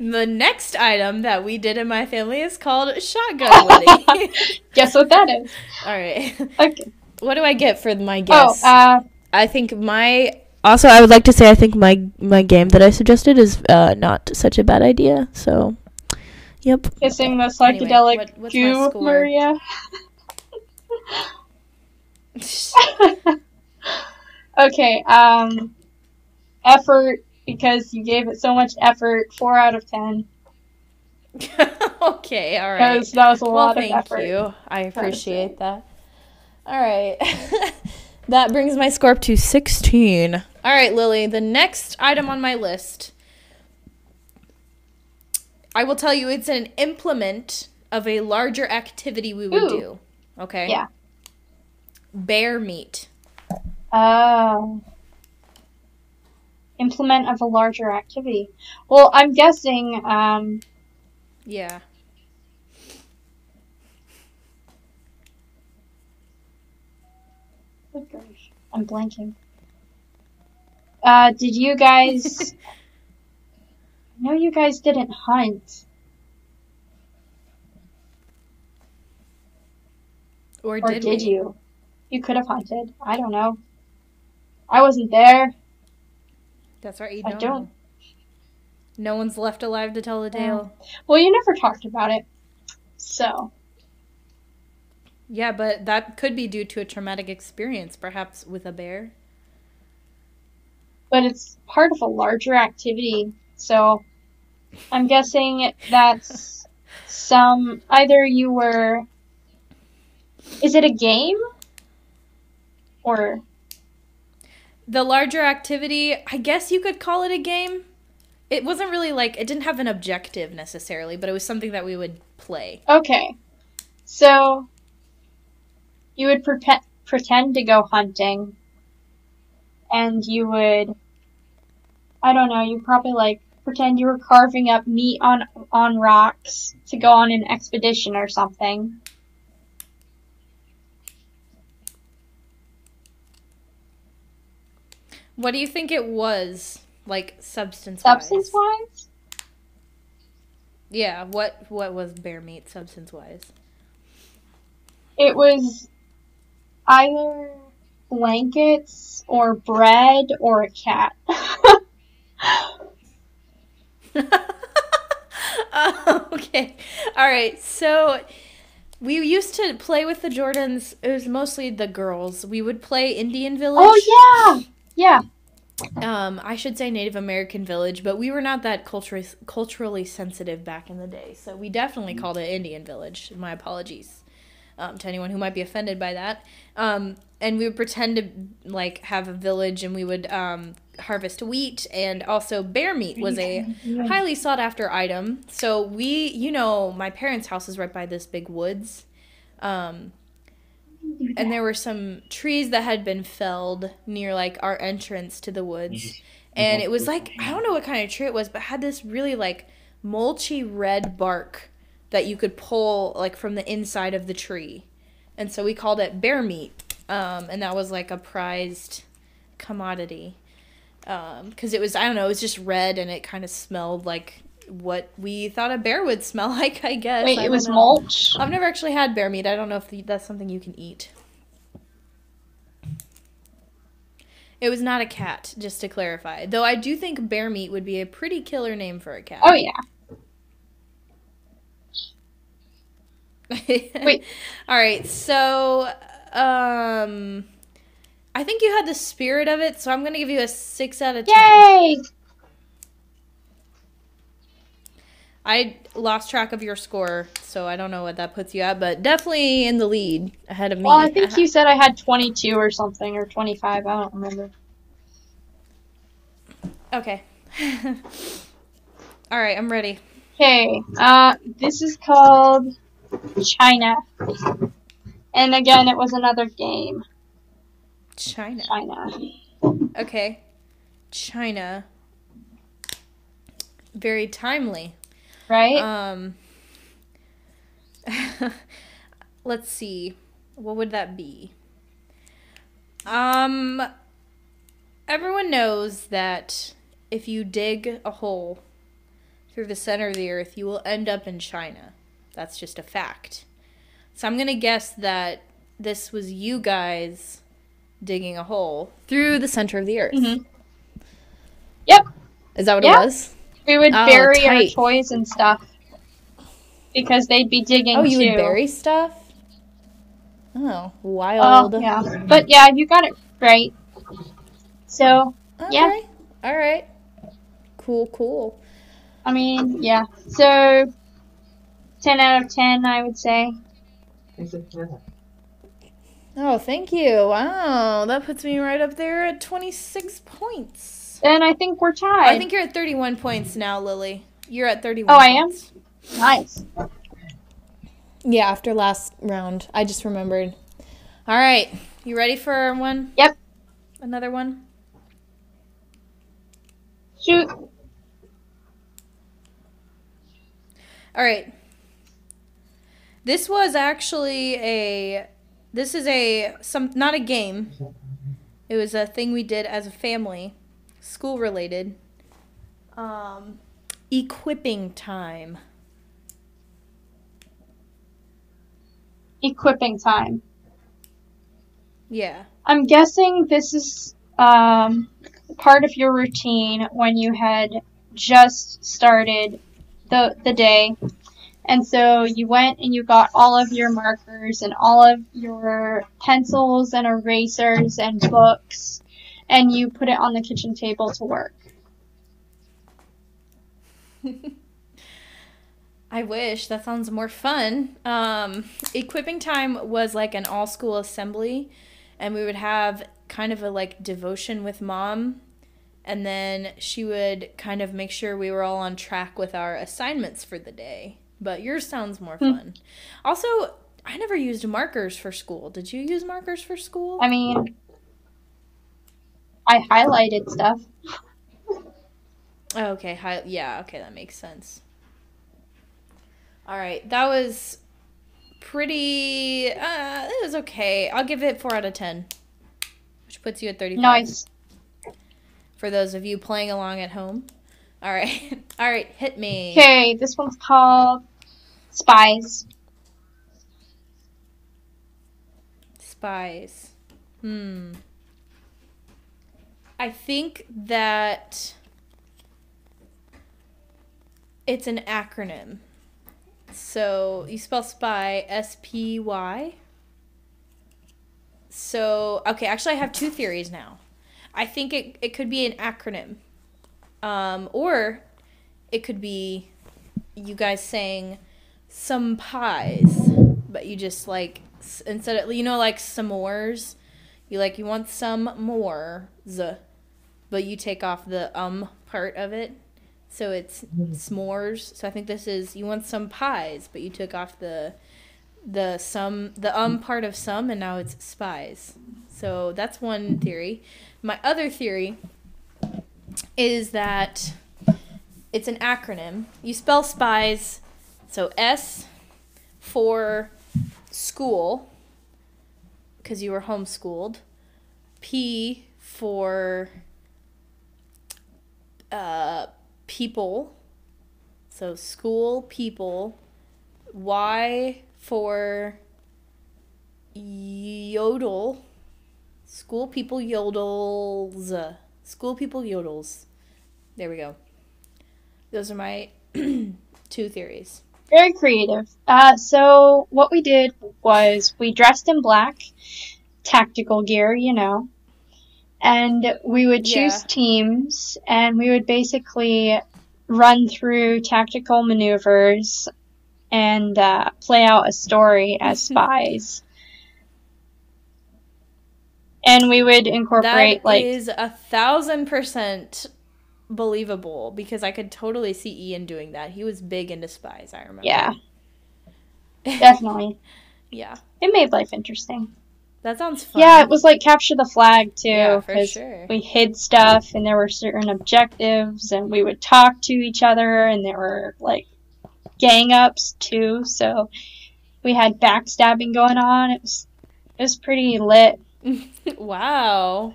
the next item that we did in my family is called shotgun wedding. Guess what that is? all right. Okay. What do I get for my Oh, guess? uh, I think my also I would like to say I think my my game that I suggested is uh, not such a bad idea. So, yep. kissing the Anyway, psychedelic what- what's my? Maria. okay, um, effort because you gave it so much effort. Four out of ten okay, all right. that was a Well, lot of thank effort. you. I appreciate that. All right. that brings my score up to 16. All right, Lily, the next item on my list. I will tell you it's an implement of a larger activity we would Ooh. do. Okay? Yeah. Bear meat. Oh. Implement of a larger activity. Well, I'm guessing. Um, Yeah. good gosh, I'm blanking. Uh, did you guys? I know you guys didn't hunt. Or did, Or did, you? You could have hunted. I don't know. I wasn't there. That's right. You don't. don't. know. No one's left alive to tell the tale. Well, you never talked about it. So, Yeah, but that could be due to a traumatic experience, perhaps with a bear. but it's part of a larger activity. So, I'm guessing that's some. Either you were. Is it a game? Or. The larger activity, I guess you could call it a game. It wasn't really like it didn't have an objective necessarily, but it was something that we would play. Okay. So. You would prepe- pretend to go hunting. And you would. I don't know, you probably like pretend you were carving up meat on on rocks to go on an expedition or something. What do you think it was? Like substance wise? Substance wise? Yeah, what what was bear meat substance wise? It was either blankets or bread or a cat. okay. All right. So we used to play with the Jordans. It was mostly the girls. We would play Indian Village. oh yeah, yeah. Um, I should say Native American Village, but we were not that culturally culturally sensitive back in the day, so we definitely called it Indian Village. My apologies um, to anyone who might be offended by that. Um, and we would pretend to like have a village, and we would um, harvest wheat, and also bear meat was a highly sought after item. So we, you know, my parents' house is right by this big woods. Um, and there were some trees that had been felled near like our entrance to the woods. And it was like I don't know what kind of tree it was, but had this really like mulchy red bark that you could pull like from the inside of the tree. And so we called it bear meat. Um, and that was like a prized commodity. Um, cuz it was I don't know, it was just red and it kind of smelled like what we thought a bear would smell like, I guess. Wait, I it was know. mulch. I've never actually had bear meat. I don't know if the, that's something you can eat. It was not a cat, just to clarify. Though I do think bear meat would be a pretty killer name for a cat. Oh yeah. Wait. All right. So, um, I think you had the spirit of it, so I'm gonna give you a six out of ten. Yay! I lost track of your score, so I don't know what that puts you at, but definitely in the lead ahead of me. Well, I think you said I had 22 or something, or 25. I don't remember. Okay. All right, I'm ready. Okay, uh, this is called China. And again, it was another game. China. China. Okay. China. Very timely. Right? Um Let's see. What would that be? Um everyone knows that if you dig a hole through the center of the earth, you will end up in China. That's just a fact. So I'm going to guess that this was you guys digging a hole through the center of the earth. Mhm. Yep. Is that what Yeah. it was? We would Oh, bury our toys and stuff. Because they'd be digging Oh, you too. would bury stuff? Oh, oh wild. Oh, yeah. But yeah, you got it right. So, Okay. yeah. All right. Cool, cool. I mean, yeah. So, 10 out of 10, I would say. Oh, thank you. Wow, that puts me right up there at 26 points. Then I think we're tied. I think you're at 31 points now, Lily. You're at 31 Oh, I am? points. Nice. Yeah, after last round. I just remembered. All right. You ready for one? Yep. Another one? Shoot. All right. This was actually a this is a some not a game. It was a thing we did as a family, school related. Um equipping time. Equipping time. Yeah. I'm guessing this is um, part of your routine when you had just started the the day, and so you went and you got all of your markers and all of your pencils and erasers and books, and you put it on the kitchen table to work. I wish that sounds more fun. Um, equipping time was like an all school assembly, and we would have kind of a like devotion with mom, and then she would kind of make sure we were all on track with our assignments for the day. But yours sounds more fun. Also, I never used markers for school. Did you use markers for school? I mean, I highlighted stuff. Oh, okay. Hi- yeah. Okay, that makes sense. All right, that was pretty. Uh, it was okay. I'll give it four out of ten, which puts you at thirty-five. Nice. For those of you playing along at home. All right. All right. Hit me. Okay, this one's called Spies. Spies. Hmm. I think that it's an acronym. So you spell spy S P Y. So, okay, actually, I have two theories now. I think it, it could be an acronym. Um, or it could be you guys saying some pies, but you just like, instead of, you know, like s'mores, you like, you want some more, but you take off the um part of it. So it's s'mores. So I think this is, you want some pies, but you took off the the some the um part of some and now it's spies. So that's one theory. My other theory is that it's an acronym. You spell spies, so S for school because you were homeschooled. P for uh, people. So school people. Y for yodel. School people yodels. School people yodels. There we go. Those are my two theories. Very creative. Uh, so what we did was we dressed in black, tactical gear, you know, and we would choose Yeah. teams, and we would basically run through tactical maneuvers and uh, play out a story as spies. And we would incorporate That like is a thousand percent believable because I could totally see Ian doing that. He was big into spies, I remember. yeah, definitely. Yeah. It made life interesting. That sounds fun. Yeah, it was like capture the flag too, Yeah, for sure. we hid stuff and there were certain objectives and we would talk to each other and there were like gang ups too, so we had backstabbing going on. It was it was pretty lit. wow.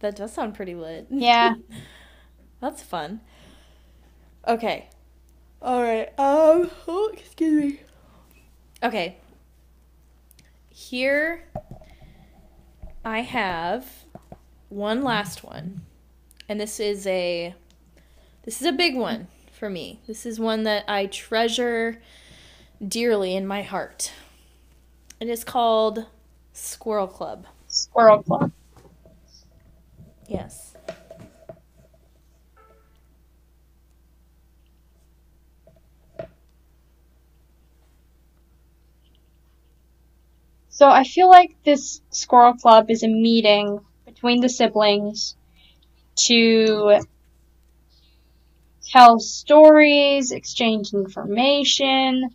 That does sound pretty lit. Yeah. That's fun. Okay. All right. Um. Oh, excuse me. Okay. Here, I have one last one, and this is a this is a big one for me. This is one that I treasure dearly in my heart. It is called Squirrel Club. Squirrel Club. Yes. So I feel like this Squirrel Club is a meeting between the siblings to tell stories, exchange information,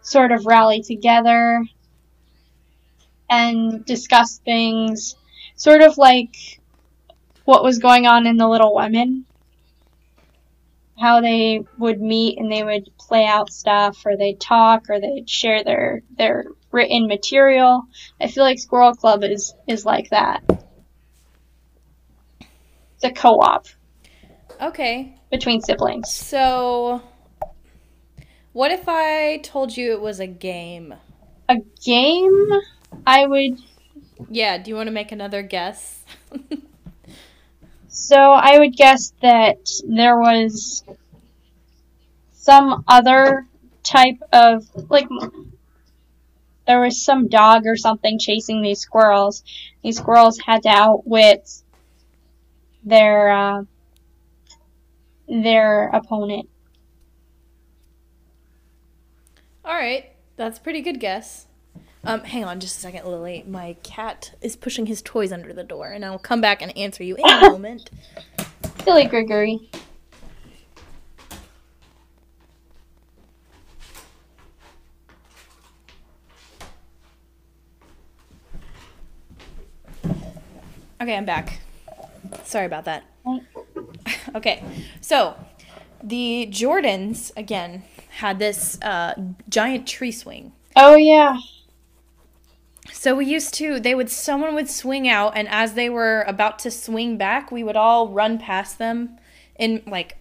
sort of rally together and discuss things, sort of like what was going on in the Little Women. How they would meet and they would play out stuff, or they'd talk, or they'd share their their written material. I feel like Squirrel Club is is like that. It's a co-op Okay. between siblings. So, what if I told you it was a game? A game, I would. Yeah, do you want to make another guess? So I would guess that there was some other type of like there was some dog or something chasing these squirrels. These squirrels had to outwit their uh, their opponent. All right, that's a pretty good guess. Um, hang on just a second, Lily. My cat is pushing his toys under the door, and I'll come back and answer you in a moment. Silly Gregory. Okay, I'm back. Sorry about that. Okay, so the Jordans again had this uh, giant tree swing. Oh yeah. So we used to they would someone would swing out and as they were about to swing back, we would all run past them in like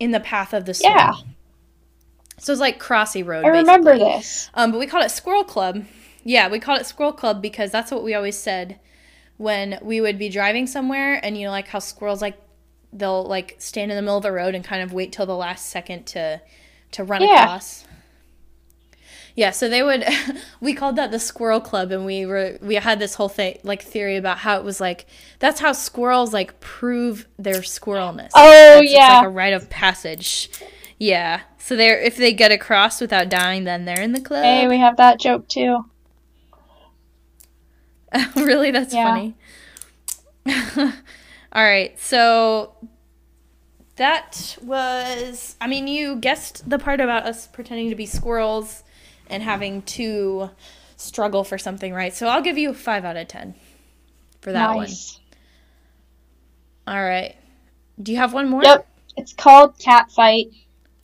in the path of the swing. Yeah. So it's like Crossy Road. I remember this. Um, but we called it Squirrel Club. Yeah, we called it Squirrel Club because that's what we always said when we would be driving somewhere and you know like how squirrels like they'll like stand in the middle of the road and kind of wait till the last second to to run Yeah. across. Yeah, so they would we called that the squirrel club and we were we had this whole thing like theory about how it was like that's how squirrels like prove their squirrelness. Oh, That's- It's yeah. like a rite of passage. Yeah. So they're if they get across without dying then they're in the club. Hey, we have that joke too. really? That's Yeah. funny. All right. So that was, I mean, you guessed the part about us pretending to be squirrels and having to struggle for something right. So I'll give you a 5 out of 10 for that nice. one. All right. Do you have one more? Yep. It's called Cat Fight,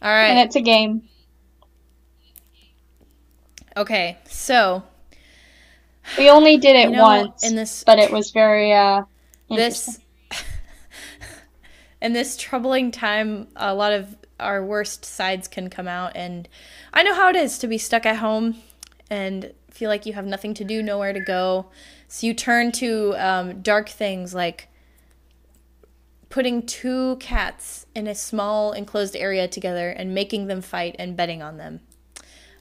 All right. and it's a game. okay. So, We only did it you know, once, in this but it was very uh this in this troubling time a lot of our worst sides can come out and i know how it is to be stuck at home and feel like you have nothing to do nowhere to go. So you turn to um, dark things like putting two cats in a small enclosed area together and making them fight and betting on them.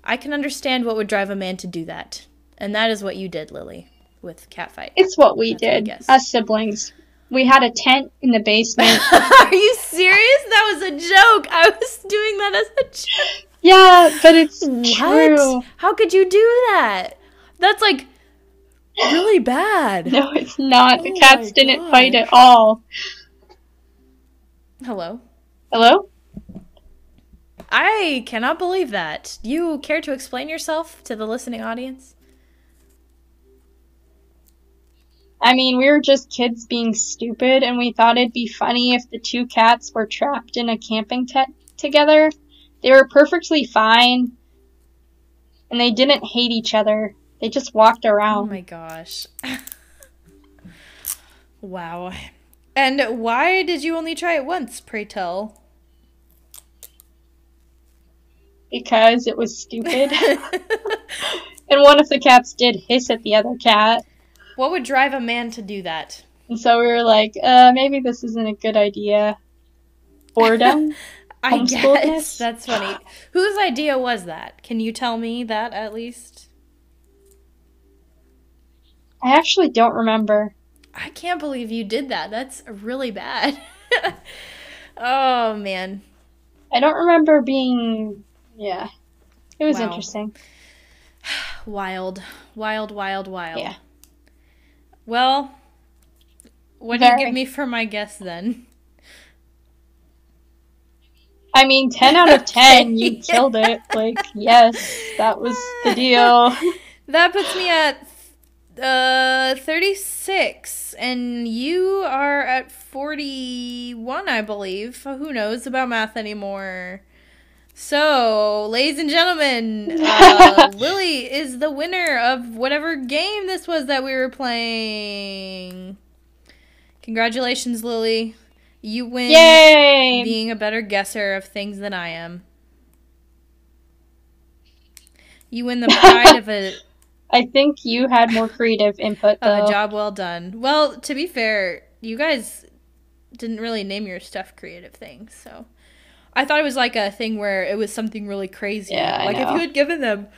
I can understand what would drive a man to do that and that is what you did lily with cat fight It's what we That's did guess. as siblings. We had a tent in the basement. Are you serious? That was a joke. I was doing that as a joke. yeah, but it's What? true. How could you do that? That's like really bad. No, it's not. The Oh cats didn't God. fight at all. Hello. Hello? I cannot believe that. Do you care to explain yourself to the listening audience? I mean, we were just kids being stupid, and we thought it'd be funny if the two cats were trapped in a camping tent together. They were perfectly fine, and they didn't hate each other. They just walked around. Oh my gosh. wow. And why did you only try it once, pray tell? because it was stupid. and one of the cats did hiss at the other cat. What would drive a man to do that? And so we were like, uh, maybe this isn't a good idea. Boredom? I guess that's funny. Whose idea was that? Can you tell me that at least? I actually don't remember. I can't believe you did that. That's really bad. oh man. I don't remember being. Yeah. It was Wow. interesting. Wild. Wild, wild, wild. Yeah. Well, what do you Very. give me for my guess then? I mean, 10 out of 10, you killed it. Like, yes, that was the deal. That puts me at uh 36 and you are at 41 I believe. Who knows about math anymore? So, ladies and gentlemen, uh, Lily is the winner of whatever game this was that we were playing. Congratulations, Lily. You win Yay! being a better guesser of things than I am. You win the pride of a I think you had more creative input, A though. job well done. Well, to be fair, you guys didn't really name your stuff creative things, so I thought it was like a thing where it was something really crazy. Yeah, I like if you had given them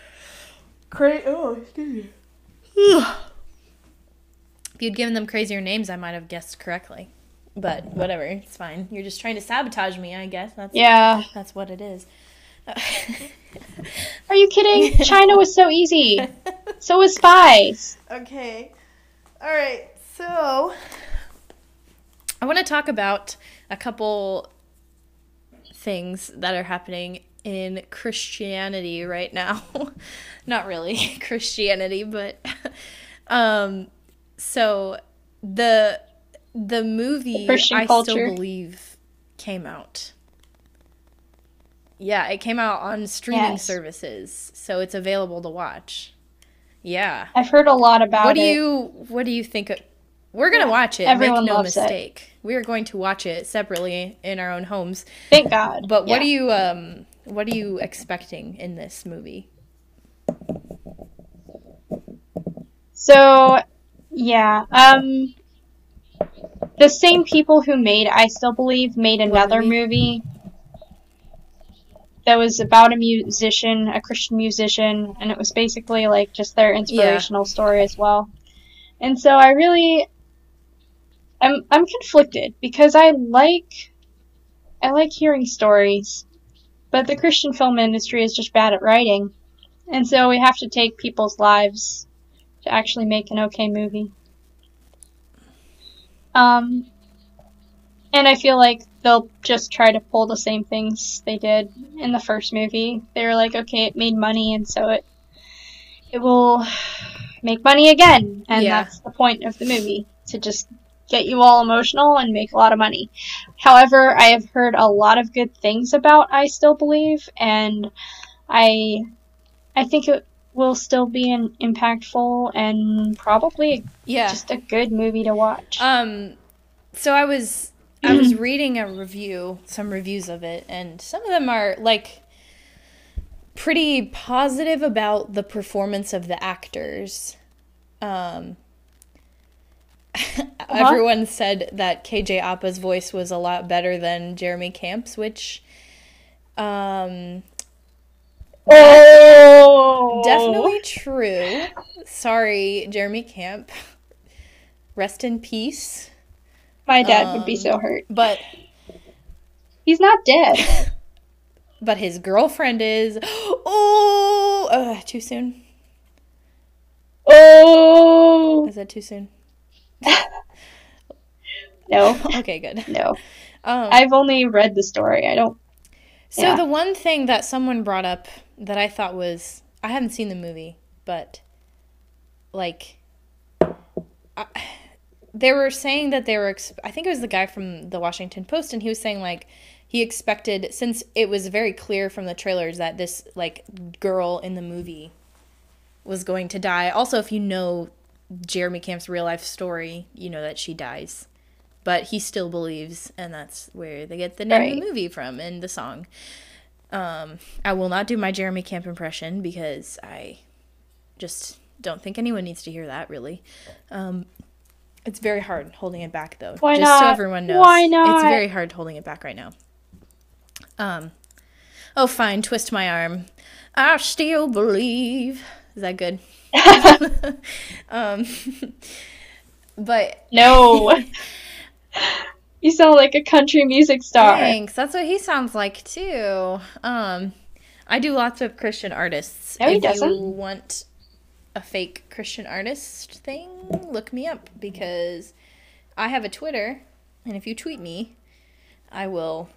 cra- oh, excuse me. if you'd given them crazier names, I might have guessed correctly. But whatever, it's fine. You're just trying to sabotage me, I guess. That's Yeah. that's what it is. Are you kidding? China was so easy. So was spies. Okay. All right. So I want to talk about a couple things that are happening in Christianity right now. Not really Christianity, but um so the the movie Christian I culture. still believe came out. Yeah, it came out on streaming Yes. services, so it's available to watch. Yeah. I've heard a lot about What do it. you what do you think? We're gonna watch it. everyone make no loves it. mistake. We are going to watch it separately in our own homes. Thank God. But what Yeah. are you um what are you expecting in this movie? So, yeah. Um, the same people who made I Still Believe made another movie? movie that was about a musician, a Christian musician, and it was basically like just their inspirational story as well. And so I really, I'm I'm conflicted because I like, I like hearing stories, but the Christian film industry is just bad at writing, and so we have to take people's lives to actually make an okay movie. Um, and I feel like they'll just try to pull the same things they did in the first movie. They were like, okay, it made money, and so it it will make money again, and Yeah. that's the point of the movie to just get you all emotional and make a lot of money. However, I have heard a lot of good things about I Still Believe, and I I think it will still be an impactful and probably Yeah. just a good movie to watch. Um, so I was I was reading a review, some reviews of it, and some of them are like pretty positive about the performance of the actors. Um, everyone said that KJ Apa's voice was a lot better than Jeremy Camp's, which um, oh, definitely true. Sorry, Jeremy Camp. Rest in peace. My dad would be um, so hurt. But He's not dead. but his girlfriend is. Oh, uh, too soon. oh Is that too soon? No, Okay, good. no. Um, I've only read the story. I don't. so yeah. the one thing that someone brought up that I thought was I haven't seen the movie, but like I, they were saying that they were I think it was the guy from the Washington Post and he was saying like he expected since it was very clear from the trailers that this like girl in the movie was going to die. Also, if you know Jeremy Camp's real life story, you know that she dies. But he still believes, and that's where they get the name of the movie from and the song. Um, I will not do my Jeremy Camp impression because I just don't think anyone needs to hear that, really. Um, it's very hard holding it back, though. Why just so everyone knows. Why not? It's very hard holding it back right now. Um, oh, fine, twist my arm. I still believe. Is that good? um, but No. you sound like a country music star. thanks. That's what he sounds like too. Um, I do lots of Christian artists. No, he if you doesn't. want a fake Christian artist thing, look me up because I have a Twitter, and if you tweet me, I will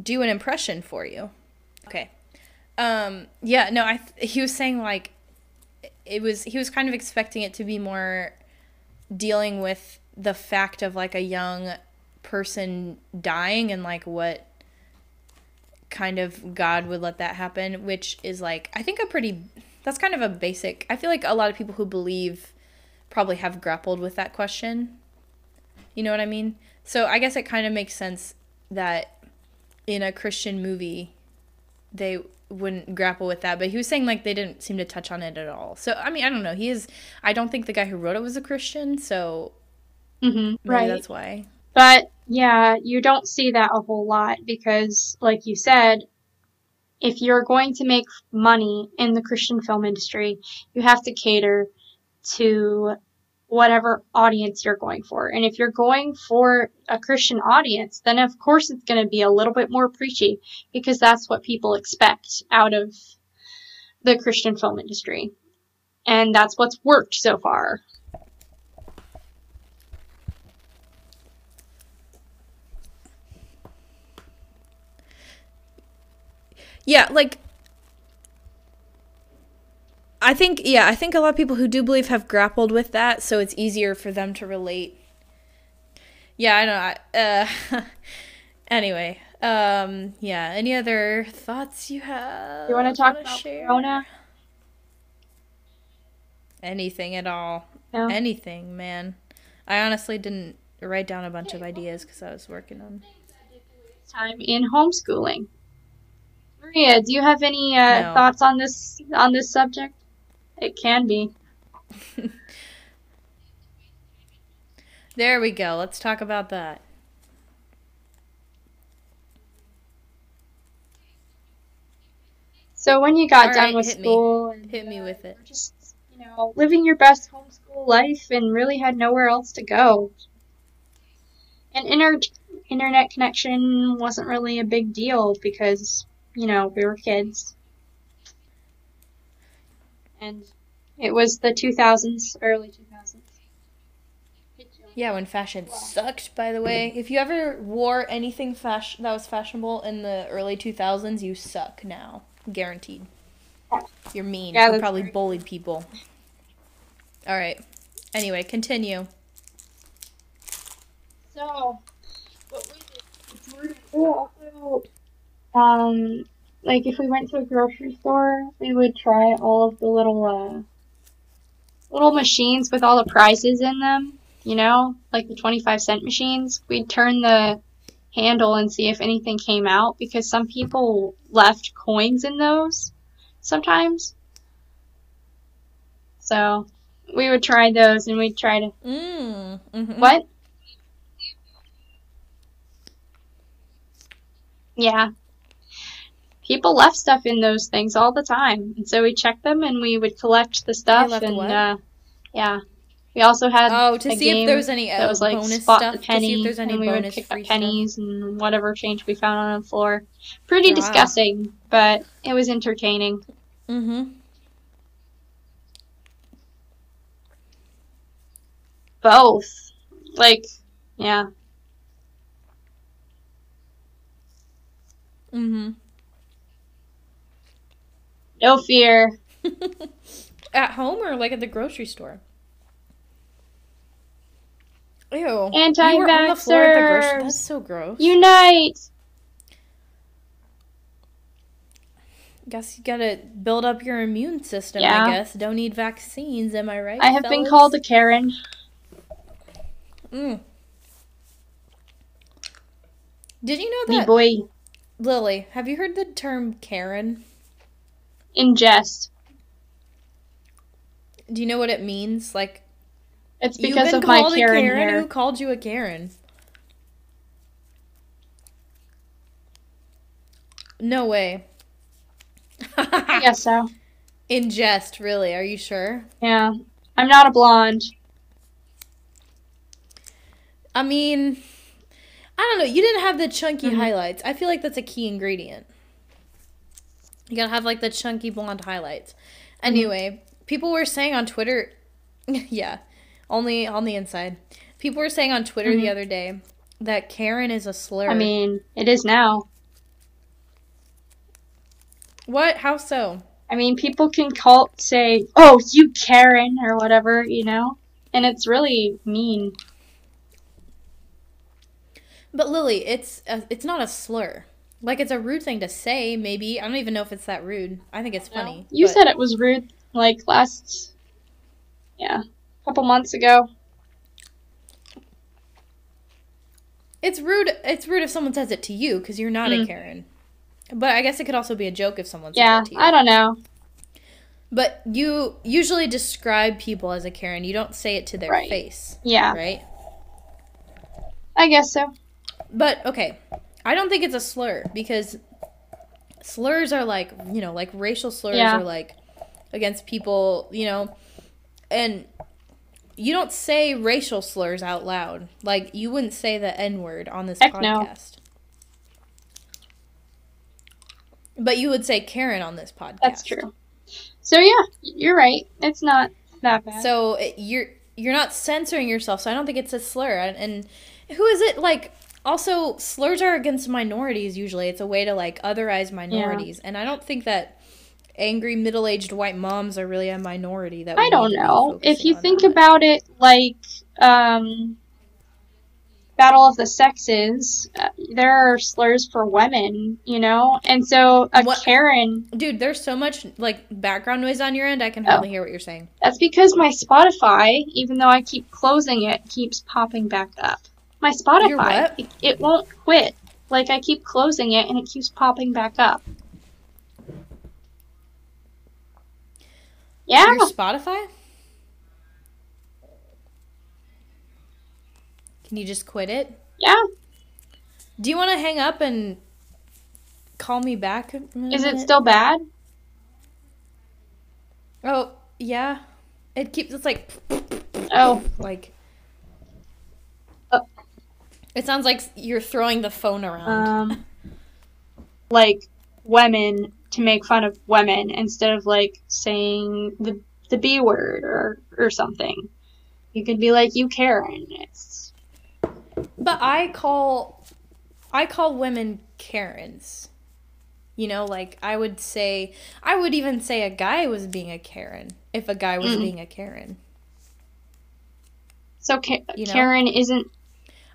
do an impression for you. Okay. Um, yeah, no, I th- he was saying like it was he was kind of expecting it to be more dealing with the fact of like a young person dying and like what kind of God would let that happen, which is like I think a pretty that's kind of a basic. I feel like a lot of people who believe probably have grappled with that question. You know what I mean? So I guess it kind of makes sense that in a Christian movie they wouldn't grapple with that, but he was saying like they didn't seem to touch on it at all. So I mean, I don't know. He is I don't think the guy who wrote it was a Christian, so hmm maybe right. that's why. But yeah, you don't see that a whole lot because, like you said, if you're going to make money in the Christian film industry, you have to cater to whatever audience you're going for. And if you're going for a Christian audience, then of course it's going to be a little bit more preachy because that's what people expect out of the Christian film industry. And that's what's worked so far. Yeah, like I think yeah, I think a lot of people who do believe have grappled with that, so it's easier for them to relate. Yeah, I know. I, uh, anyway, um, yeah. Any other thoughts you have? You want to talk about share? Corona? Anything at all? No. Anything, man. I honestly didn't write down a bunch of ideas because I was working on. time in homeschooling. Maria, do you have any uh, No. thoughts on this on this subject? It can be. There we go. Let's talk about that. So when you got All done right, with hit me. school and Hit me uh, with it. just you know living your best homeschool life and really had nowhere else to go, and inter- internet connection wasn't really a big deal because you know we were kids, and it was the 2000s, early 2000s. Yeah, when fashion sucked, by the way. If you ever wore anything fashion that was fashionable in the early 2000s, you suck now. Guaranteed. You're mean. Yeah, you probably right. bullied people. All right. Anyway, continue. So, what we did, we also, um, like if we went to a grocery store, we would try all of the little, uh, little machines with all the prizes in them, you know, like the 25 cent machines. We'd turn the handle and see if anything came out because some people left coins in those sometimes. So, we would try those and we'd try to, Mm. mhm. what? Yeah. People left stuff in those things all the time. And so we checked them and we would collect the stuff and uh yeah. We also had Oh, to see if there was any uh, that was like bonus spot stuff. the penny to see if there's any and we would pick up stuff. pennies and whatever change we found on the floor. Pretty Wow. disgusting, but it was entertaining. Mm-hmm. Both. Like yeah. Mm-hmm. No fear. At home or like at the grocery store? Ew. You were on the floor at the grocery. Anti-vaxxers. That's so gross. Unite! Guess you gotta build up your immune system. Yeah. I guess don't need vaccines. Am I right? I have been called a Karen. Mm. Did you know that? Me boy. Lily? Have you heard the term Karen? In jest. Do you know what it means? Like It's because of my Karen, Karen. hair. Who called you a Karen? No way. yes, so. In jest, really? Are you sure? Yeah. I'm not a blonde. I mean, I don't know. You didn't have the chunky Mm-hmm. highlights. I feel like that's a key ingredient. You gotta have like the chunky blonde highlights. Mm-hmm. Anyway, people were saying on Twitter, yeah, only on the inside. People were saying on Twitter the other day that Karen is a slur. Mm-hmm. I mean, it is now. what? How so? I mean, people can call, say, oh, you Karen, or whatever, you know? And it's really mean. But Lily, it's a, it's not a slur. Like it's a rude thing to say. Maybe I don't even know if it's that rude. I think it's funny. You but- said it was rude, like, last, yeah, a couple months ago. It's rude. It's rude if someone says it to you because you're not a Mm. Karen. But I guess it could also be a joke if someone says Yeah, it to you. I don't know. But you usually describe people as a Karen. You don't say it to their Right. face, Yeah, right? I guess so. But okay, I don't think it's a slur because slurs are like you know like racial slurs Yeah. are like against people you know, and you don't say racial slurs out loud. Like you wouldn't say the N word on this Heck no. podcast. But you would say Karen on this podcast. That's true. So, yeah, you're right. It's not that bad. So it, you're you're not censoring yourself. So I don't think it's a slur. And, and who is it like? Also, slurs are against minorities. Usually, it's a way to like otherize minorities. And I don't think that angry middle-aged white moms are really a minority. That I don't need to be know. If you think that. about it like um, Battle of the Sexes, uh, there are slurs for women, you know? And so a What- Karen, dude, there's so much like background noise on your end. I can Oh. hardly hear what you're saying. that's because my Spotify, even though I keep closing it, keeps popping back up. My Spotify? It, it won't quit. Like I keep closing it and it keeps popping back up. Yeah, Your Spotify? Can you just quit it? yeah. Do you want to hang up and call me back? Is it still bad? Oh, yeah. It keeps it's like Oh, like. It sounds like you're throwing the phone around. um, like women to make fun of women instead of like saying the the b word or or something. You could be like, "You Karen." It's but I call I call women Karens. You know, like I would say, I would even say a guy was being a Karen if a guy was being a Karen. So Ka- You know? Karen isn't.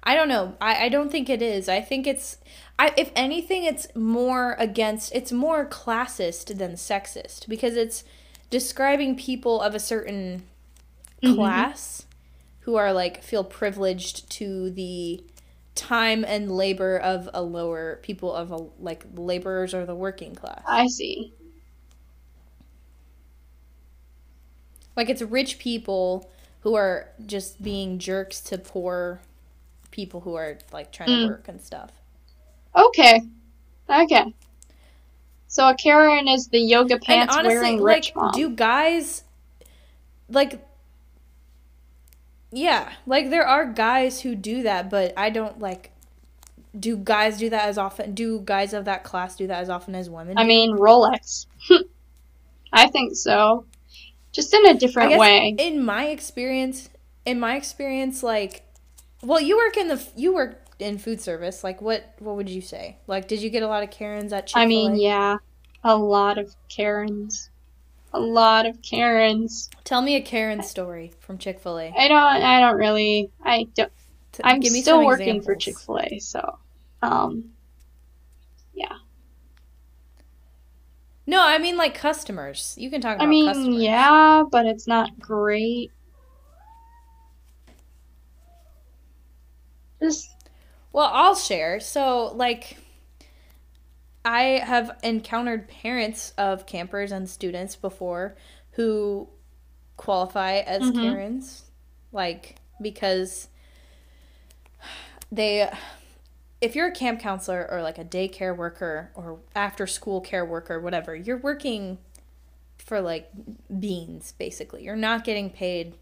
I don't know. I, I don't think it is. I think it's, I if anything, it's more against. It's more classist than sexist because it's describing people of a certain mm-hmm. class who are like feel privileged to the time and labor of a lower people of a like laborers or the working class. I see. Like it's rich people who are just being jerks to poor people who are like trying Mm. to work and stuff. Okay. Okay. So a Karen is the yoga pants honestly, wearing like, rich mom. do guys like? Yeah, like there are guys who do that, but I don't like. Do guys do that as often? Do guys of that class do that as often as women? I mean, Rolex. I think so. Just in a different guess way. in my experience, in my experience, like, well, you work in the you work in food service. Like, what what would you say? Like, did you get a lot of Karens at Chick-fil-A? I mean, yeah. A lot of Karens. A lot of Karens. Tell me a Karen story from Chick Fil A. I don't I don't really I don't I'm Give me still working for. Chick-fil-A, so um yeah. No, I mean like customers. You can talk about I mean, customers. yeah, but it's not great. Just Well, I'll share. So, like, I have encountered parents of campers and students before who qualify as Mhm. Karens, like, because they, if you're a camp counselor or like a daycare worker or after school care worker, whatever, you're working for like beans, basically. You're not getting paid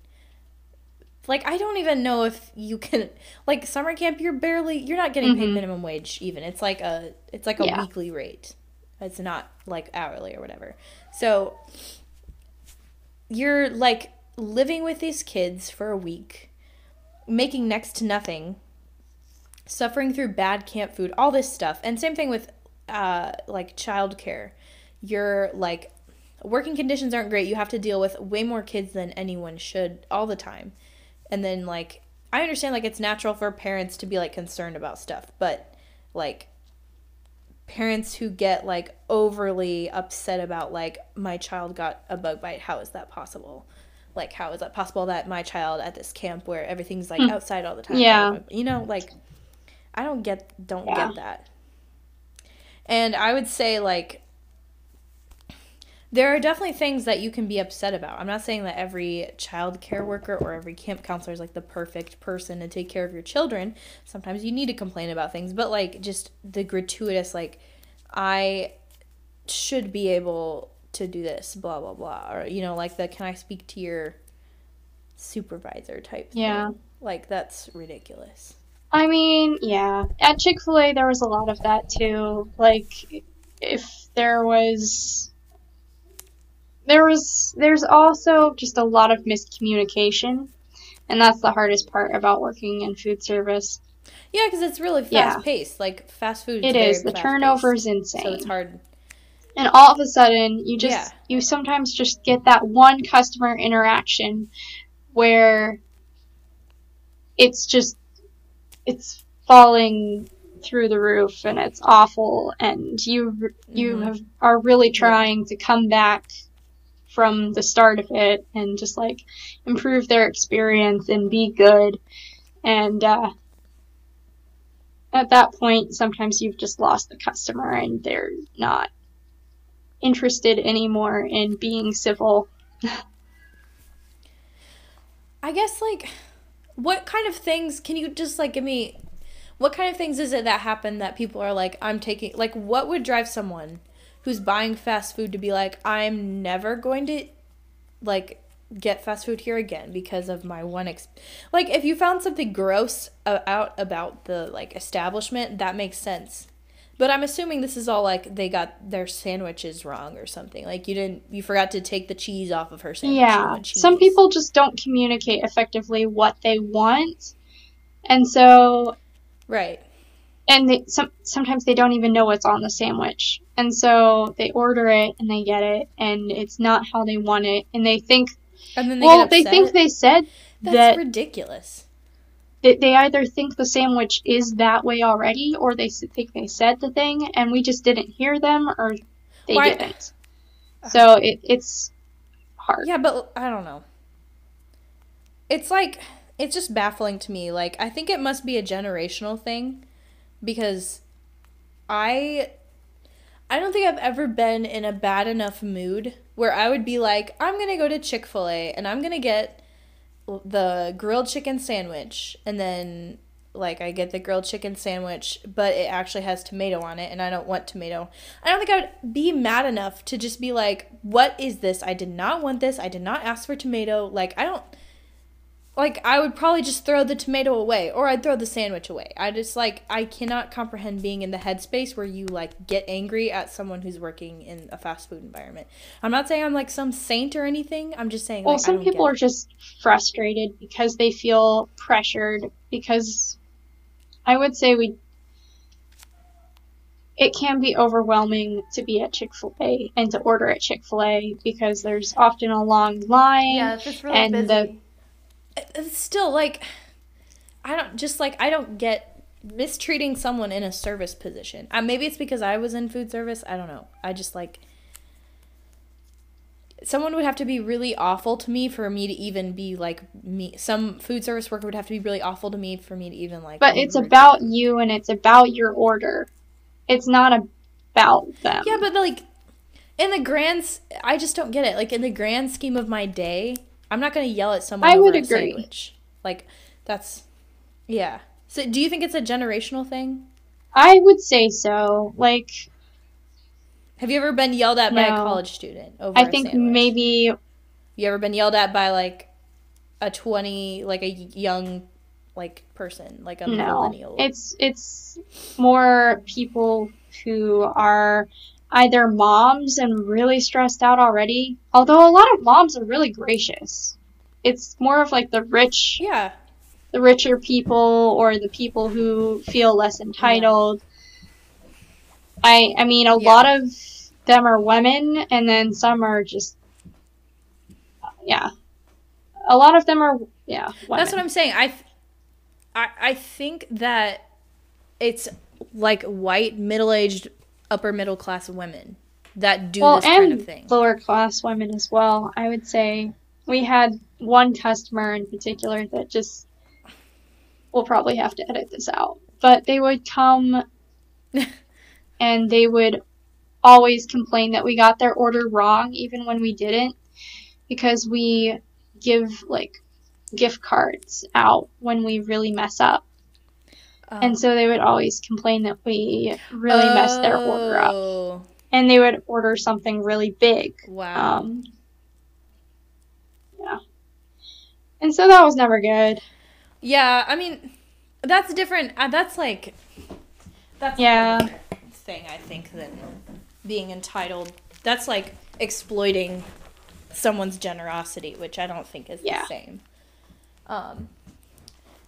like I don't even know if you can like summer camp you're barely you're not getting paid Mhm. minimum wage even. It's like a it's like a Yeah. weekly rate. It's not like hourly or whatever. So you're like living with these kids for a week, making next to nothing, suffering through bad camp food, all this stuff. And same thing with uh like childcare. You're like working conditions aren't great. You have to deal with way more kids than anyone should all the time. And then like I understand like it's natural for parents to be like concerned about stuff, but like parents who get like overly upset about like my child got a bug bite, how is that possible? Like how is that possible that my child at this camp where everything's like hmm. outside all the time? Yeah. You know, like I don't get don't Yeah. get that. And I would say like there are definitely things that you can be upset about. I'm not saying that every child care worker or every camp counselor is like the perfect person to take care of your children. Sometimes you need to complain about things, but like just the gratuitous like I should be able to do this, blah blah blah, or you know, like the can I speak to your supervisor type Yeah. thing. Like that's ridiculous. I mean, yeah. At Chick fil A, there was a lot of that too. Like, if there was. There was. There's also just a lot of miscommunication. And that's the hardest part about working in food service. Yeah, because it's really fast Yeah. paced. Like fast food. It is. The turnover is insane. so it's hard. And all of a sudden, you just. Yeah. You sometimes just get that one customer interaction where it's just. It's falling through the roof and it's awful and you you Mhm. have, are really trying to come back from the start of it and just like improve their experience and be good. And uh, at that point sometimes you've just lost the customer and they're not interested anymore in being civil. I guess like what kind of things can you just like give me what kind of things is it that happen that people are like I'm taking like what would drive someone who's buying fast food to be like I'm never going to like get fast food here again because of my one ex- like if you found something gross out about the like establishment that makes sense. But i'm assuming this is all like they got their sandwiches wrong or something. Like you didn't you forgot to take the cheese off of her sandwich. Yeah. some people just don't communicate effectively what they want. And so right and they, some, sometimes they don't even know what's on the sandwich. And so they order it and they get it and it's not how they want it and they think And then they well they think they said That's that ridiculous. they, they either think the sandwich is that way already or they think they said the thing and we just didn't hear them or they Why- didn't. Ah. So it, it's hard. Yeah, but I don't know. It's like it's just baffling to me. Like I think it must be a generational thing because I I don't think I've ever been in a bad enough mood where I would be like, I'm going to go to Chick-fil-A and I'm going to get the grilled chicken sandwich and then like I get the grilled chicken sandwich, but it actually has tomato on it and I don't want tomato. I don't think I would be mad enough to just be like, "What is this? I did not want this. I did not ask for tomato." Like I don't like I would probably just throw the tomato away or I'd throw the sandwich away. I just like I cannot comprehend being in the headspace where you like get angry at someone who's working in a fast food environment. I'm not saying I'm like some saint or anything. I'm just saying Well, like, I some don't people get are it. just frustrated because they feel pressured because I would say we it can be overwhelming to be at Chick-fil-A and to order at Chick-fil-A because there's often a long line Yeah, if it's really and busy. the It- it's still like I don't just like I don't get mistreating someone in a service position. Uh, maybe it's because I was in food service. I don't know. I just like someone would have to be really awful to me for me to even be like me. Some food service worker would have to be really awful to me for me to even like. but it's about them. you and it's about your order. It's not about them. Yeah, but like in the grand, i just don't get it. Like in the grand scheme of my day, I'm not gonna yell at someone I over would a agree. sandwich. Like that's, yeah. So do you think it's a generational thing? I would say so. Like Have you ever been yelled at by a college student over I think maybe You ever been yelled at by like a 20, like a young like person, like a no. millennial? It's it's more people who are either moms and really stressed out already. Although a lot of moms are really gracious. It's more of like the rich yeah. the richer people or the people who feel less entitled. I I mean a Yeah. lot of them are women and then some are just yeah. A lot of them are yeah, That's what. I'm saying. I, th- I, I think that it's like white, middle-aged, upper middle class women that do well, this kind of thing. lower class women as well. I would say we had one customer in particular that just we'll probably have to edit this out. But they would come and they would always complain that we got their order wrong even when we didn't because we give like gift cards out when we really mess up. Um, And so they would always complain that we really messed their order up. Oh, And they would order something really big. Wow. Um, yeah. And so that was never good. yeah, I mean, that's different. Uh, that's like, that's Yeah. a different thing I think than being entitled. That's like exploiting someone's generosity, which I don't think is Yeah. the same. Um,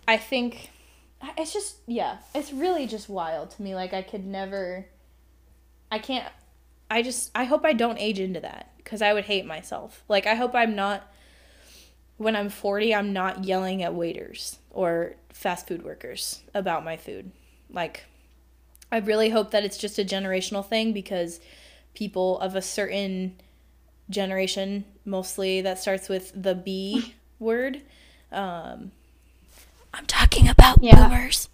I think it's just yeah, it's really just wild to me. Like I could never, I can't. I just I hope I don't age into that because I would hate myself. Like I hope I'm not when I'm 40, I'm not yelling at waiters or fast food workers about my food. Like, I really hope that it's just a generational thing because people of a certain generation, mostly that starts with the B word, um, I'm talking about Yeah. boomers,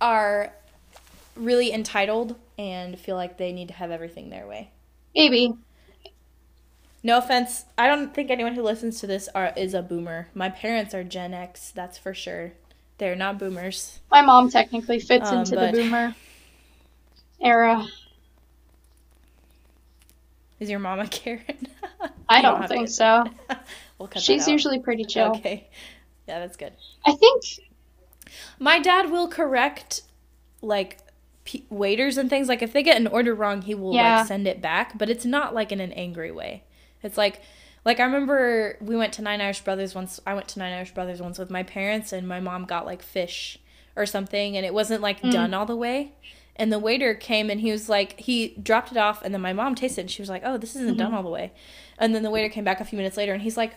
are really entitled and feel like they need to have everything their way. Maybe. No offense. I don't think anyone who listens to this are is a boomer. My parents are Gen X, that's for sure. They're not boomers. My mom technically fits Um, into but- the boomer era. Is your mama Karen? I don't have to think get so. we'll cut that She's out. usually pretty chill. okay. Yeah, that's good. I think My dad will correct like p- waiters and things. Like if they get an order wrong, he will Yeah. like send it back, but it's not like in an angry way. It's like like I remember we went to Nine Irish Brothers once. I went to Nine Irish Brothers once with my parents, and my mom got like fish or something and it wasn't like mm. done all the way. And the waiter came and he was like he dropped it off and then my mom tasted it and she was like, "Oh, this isn't mm-hmm. done all the way." And then the waiter came back a few minutes later and he's like,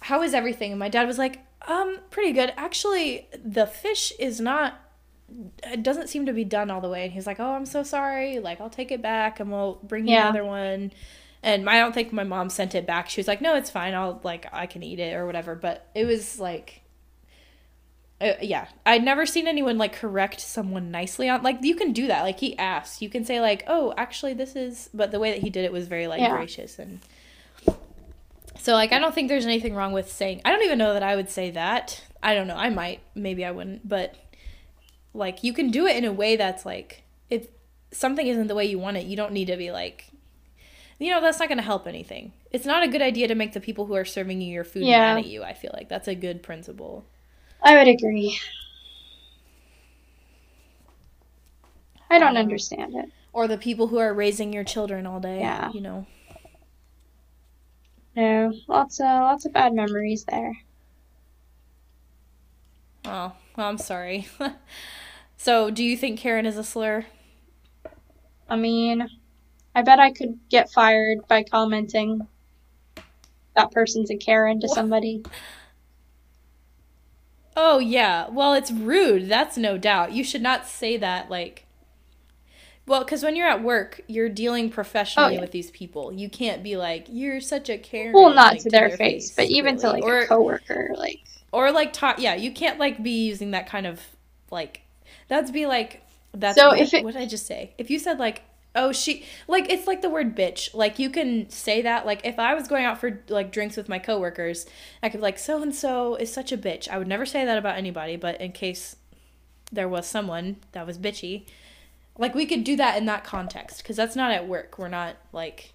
"How is everything?" And my dad was like, "Um, pretty good. Actually, the fish is not it doesn't seem to be done all the way. And he's like, "Oh, I'm so sorry. Like, I'll take it back and we'll bring you Yeah. another one." And I don't think my mom sent it back. She was like, "No, it's fine. I'll like I can eat it or whatever." But it was like uh, yeah, I'd never seen anyone like correct someone nicely on like you can do that. Like he asked, you can say like, "Oh, actually this is," but the way that he did it was very like Yeah. gracious and so like I don't think there's anything wrong with saying. I don't even know that I would say that. I don't know. I might, maybe I wouldn't, but like you can do it in a way that's like if something isn't the way you want it, you don't need to be like you know, that's not going to help anything. It's not a good idea to make the people who are serving you your food Yeah. mad at you. I feel like that's a good principle. I would agree. I don't um, understand it. Or the people who are raising your children all day, Yeah. you know. No, lots of lots of bad memories there. Oh, well, I'm sorry. so, do you think Karen is a slur? I mean, I bet I could get fired by commenting that person's a Karen to somebody. Oh, yeah. Well, it's rude. That's no doubt. You should not say that, like. Well, because when you're at work, you're dealing professionally Oh, yeah. with these people. You can't be like, "You're such a Karen." Well, not like, to their face, but even to like or a coworker, like or like talk. Yeah, you can't like be using that kind of like. That's be like. That's So what, if it- what did I just say? If you said like, oh she like it's like the word bitch. Like you can say that. Like if I was going out for like drinks with my coworkers, I could be like so and so is such a bitch. I would never say that about anybody, but in case there was someone that was bitchy, like we could do that in that context because that's not at work. We're not like,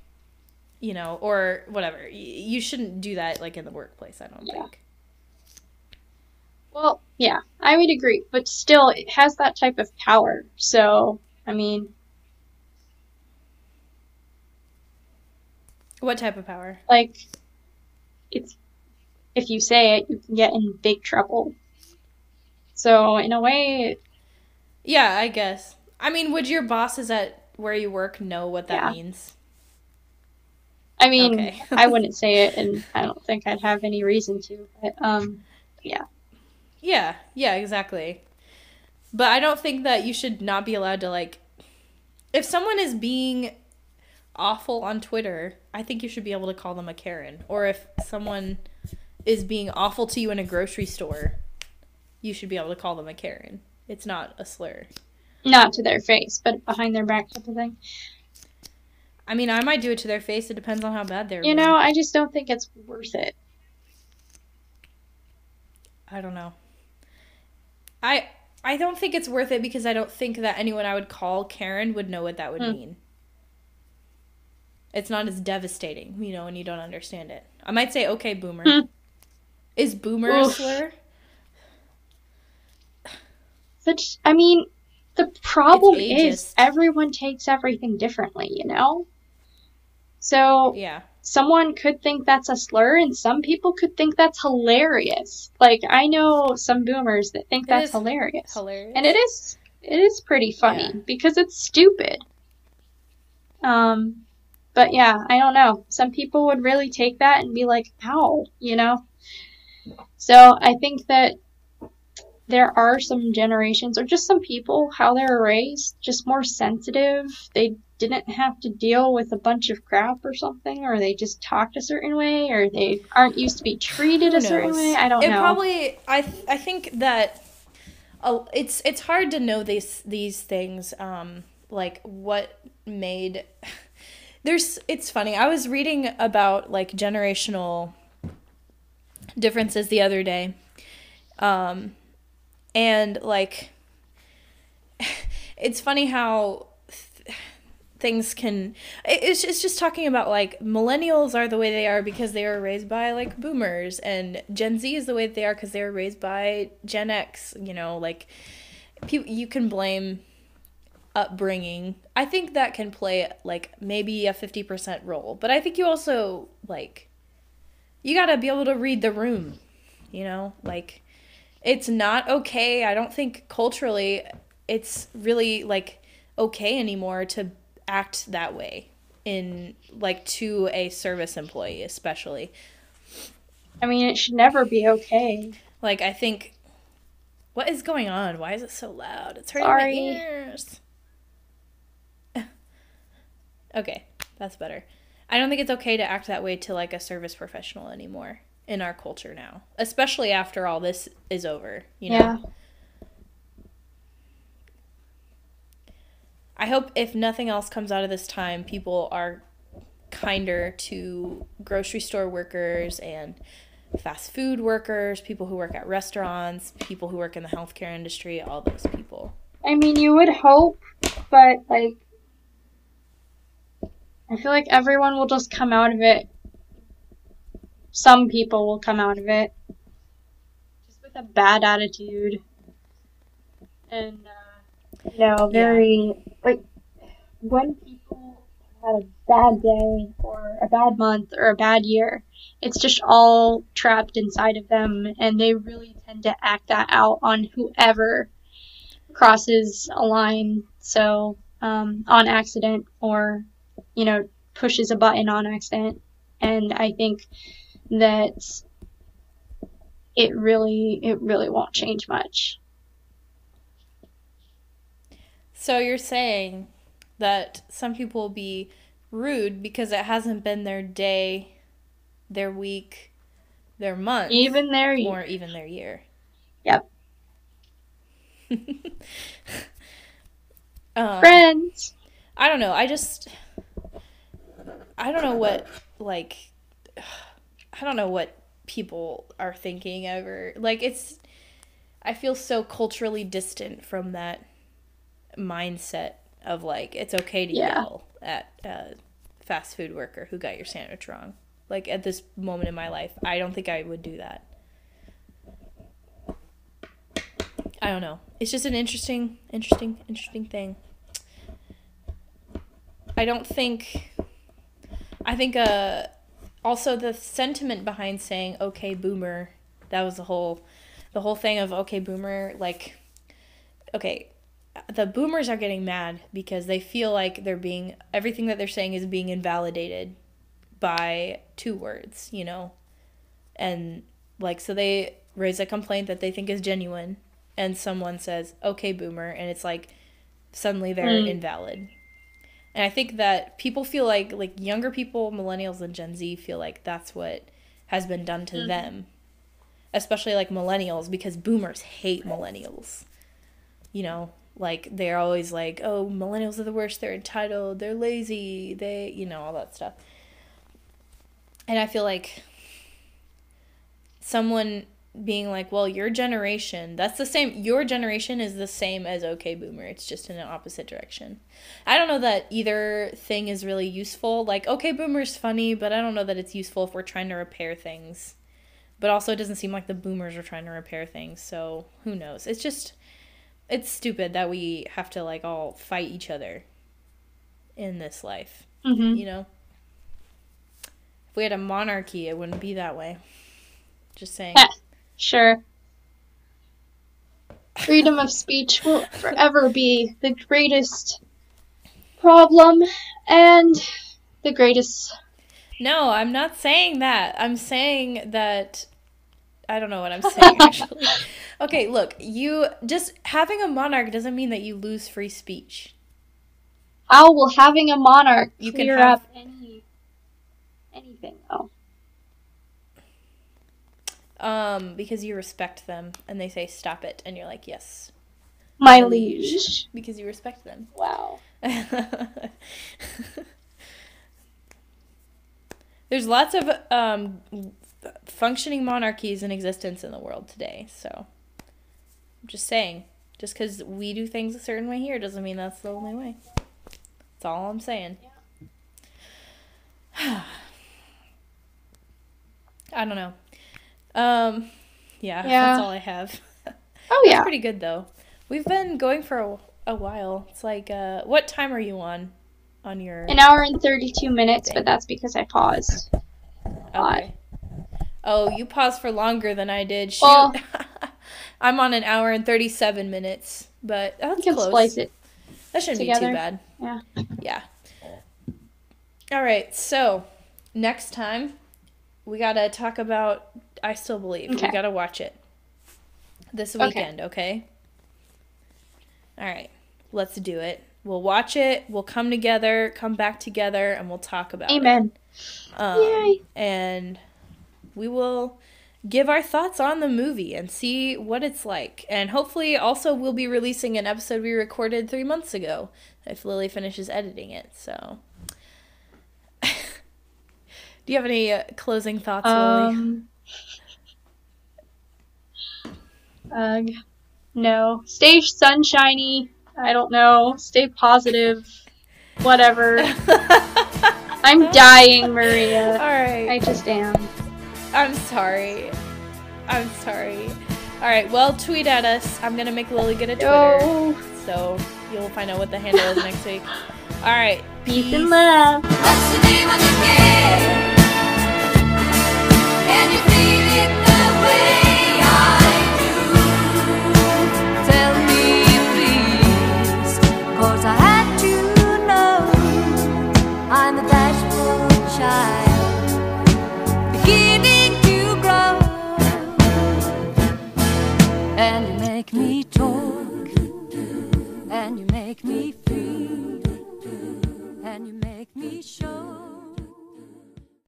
you know, or whatever. Y- You shouldn't do that like in the workplace. I don't Yeah. think. well, yeah, I would agree, but still, it has that type of power. So, I mean, What type of power? like, it's if you say it, you can get in big trouble. So, in a way, Yeah, I guess. I mean, would your bosses at where you work know what that Yeah. means? I mean, Okay. I wouldn't say it, and I don't think I'd have any reason to. But um, Yeah, yeah, exactly. But I don't think that you should not be allowed to like if someone is being awful on Twitter, I think you should be able to call them a Karen. Or if someone is being awful to you in a grocery store, you should be able to call them a Karen. It's not a slur. Not to their face, but behind their back type of thing. I mean, I might do it to their face. It depends on how bad they're. You know, I just don't think it's worth it. I don't know. I I don't think it's worth it because I don't think that anyone I would call Karen would know what that would Hmm. mean. It's not as devastating, you know, when you don't understand it. I might say, "Okay, boomer." Hmm. Is boomer a slur? But I mean, the problem is everyone takes everything differently, you know? So Yeah. someone could think that's a slur and some people could think that's hilarious. Like I know some boomers that think It that's hilarious. Hilarious. And it is it is pretty funny Yeah. because it's stupid. Um but yeah, I don't know. Some people would really take that and be like, "Ow," you know? So, I think that there are some generations or just some people how they're raised just more sensitive. They didn't have to deal with a bunch of crap or something or they just talked a certain way or they aren't used to be treated a certain way. I don't it know. It probably I th- I think that uh, it's it's hard to know these these things um like what made there's it's funny I was reading about like generational differences the other day um and like it's funny how th- things can it- it's, it's just talking about like millennials are the way they are because they were raised by like boomers. And gen z is the way they are because they were raised by gen x you know like you can blame upbringing. I think that can play like maybe a 50% role. But i think you also like you got to be able to read the room you know? Like it's not okay. I don't think culturally it's really like okay anymore to act that way in like to a service employee especially. I mean, it should never be okay. Like I think what is going on? Why is it so loud? It's hurting Sorry. my ears. okay, that's better. I don't think it's okay to act that way to like a service professional anymore in our culture now, especially after all this is over, you know. Yeah. I hope if nothing else comes out of this time, people are kinder to grocery store workers and fast food workers, people who work at restaurants, people who work in the healthcare industry, all those people. I mean, you would hope, but like, I feel like everyone will just come out of it. Some people will come out of it just with a bad attitude, and uh, you know, very like when people had a bad day or a bad month or a bad year, it's just all trapped inside of them, and they really tend to act that out on whoever crosses a line. So um, on accident or you know pushes a button on accident. And i think that it really it really won't change much So you're saying that some people will be rude because it hasn't been their day, their week, their month, even there or even their year. Yep. um, friends I don't know. I just I don't know what like I don't know what people are thinking ever. Like it's I feel so culturally distant from that mindset of like it's okay to Yeah. yell at a fast food worker who got your sandwich wrong. Like at this moment in my life, I don't think I would do that. I don't know. It's just an interesting, interesting, interesting thing. I don't think. I think uh, also the sentiment behind saying "Okay, Boomer," that was the whole, the whole thing of "Okay, Boomer." Like, okay, the Boomers are getting mad because they feel like they're being everything that they're saying is being invalidated by two words, you know, and like so they raise a complaint that they think is genuine, and someone says "Okay, Boomer," and it's like suddenly they're Mm. invalid. And I think that people feel like like younger people, millennials and Gen Z feel like that's what has been done to mm-hmm. them. Especially like millennials because boomers hate millennials. You know, like they're always like, "Oh, millennials are the worst. They're entitled. They're lazy. They, you know, all that stuff." And I feel like someone being like, well, your generation, that's the same, your generation is the same as OK Boomer. It's just in an opposite direction. I don't know that either thing is really useful. Like, OK Boomer's funny, but I don't know that it's useful if we're trying to repair things. But also, it doesn't seem like the boomers are trying to repair things, so who knows? It's just, it's stupid that we have to, like, all fight each other in this life, hmm you know? If we had a monarchy, it wouldn't be that way. Just saying. Sure freedom of speech will forever be the greatest problem and the greatest No, I'm not saying that. I'm saying that I don't know what I'm saying actually. okay, look, you just having a monarch doesn't mean that you lose free speech. how will having a monarch You can clear have- up any anything though Um, because you respect them and they say stop it and you're like, "Yes," my liege because you respect them. wow There's lots of um functioning monarchies in existence in the world today, so I'm just saying, just cuz we do things a certain way here doesn't mean that's the only way. That's all I'm saying. I don't know. Um yeah, Yeah. that's all I have. oh It's yeah pretty good though. We've been going for a, a while. It's like uh what time are you on on your an hour and 32 minutes but that's because i paused Okay. Oh, you paused for longer than I did. Shoot. Well, I'm on an hour and 37 minutes, but that's You can close. splice it. That shouldn't be too bad. Yeah. Yeah. All right. So next time we gotta talk about I Still Believe. Okay. We gotta watch it this weekend. Okay. All right. Let's do it. We'll watch it. We'll come together, come back together, and we'll talk about it. Amen. Um, Yay. And we will give our thoughts on the movie and see what it's like. And hopefully, also, we'll be releasing an episode we recorded three months ago if Lily finishes editing it. So, do you have any uh, closing thoughts, Lily? Um. Ugh. No. Stay sunshiny. I don't know. Stay positive. Whatever. I'm dying, Maria. All right. I just am. I'm sorry. I'm sorry. All right. Well, tweet at us. I'm gonna make Lily get a Twitter, No. so you'll find out what the handle is next week. All right. Peace and love.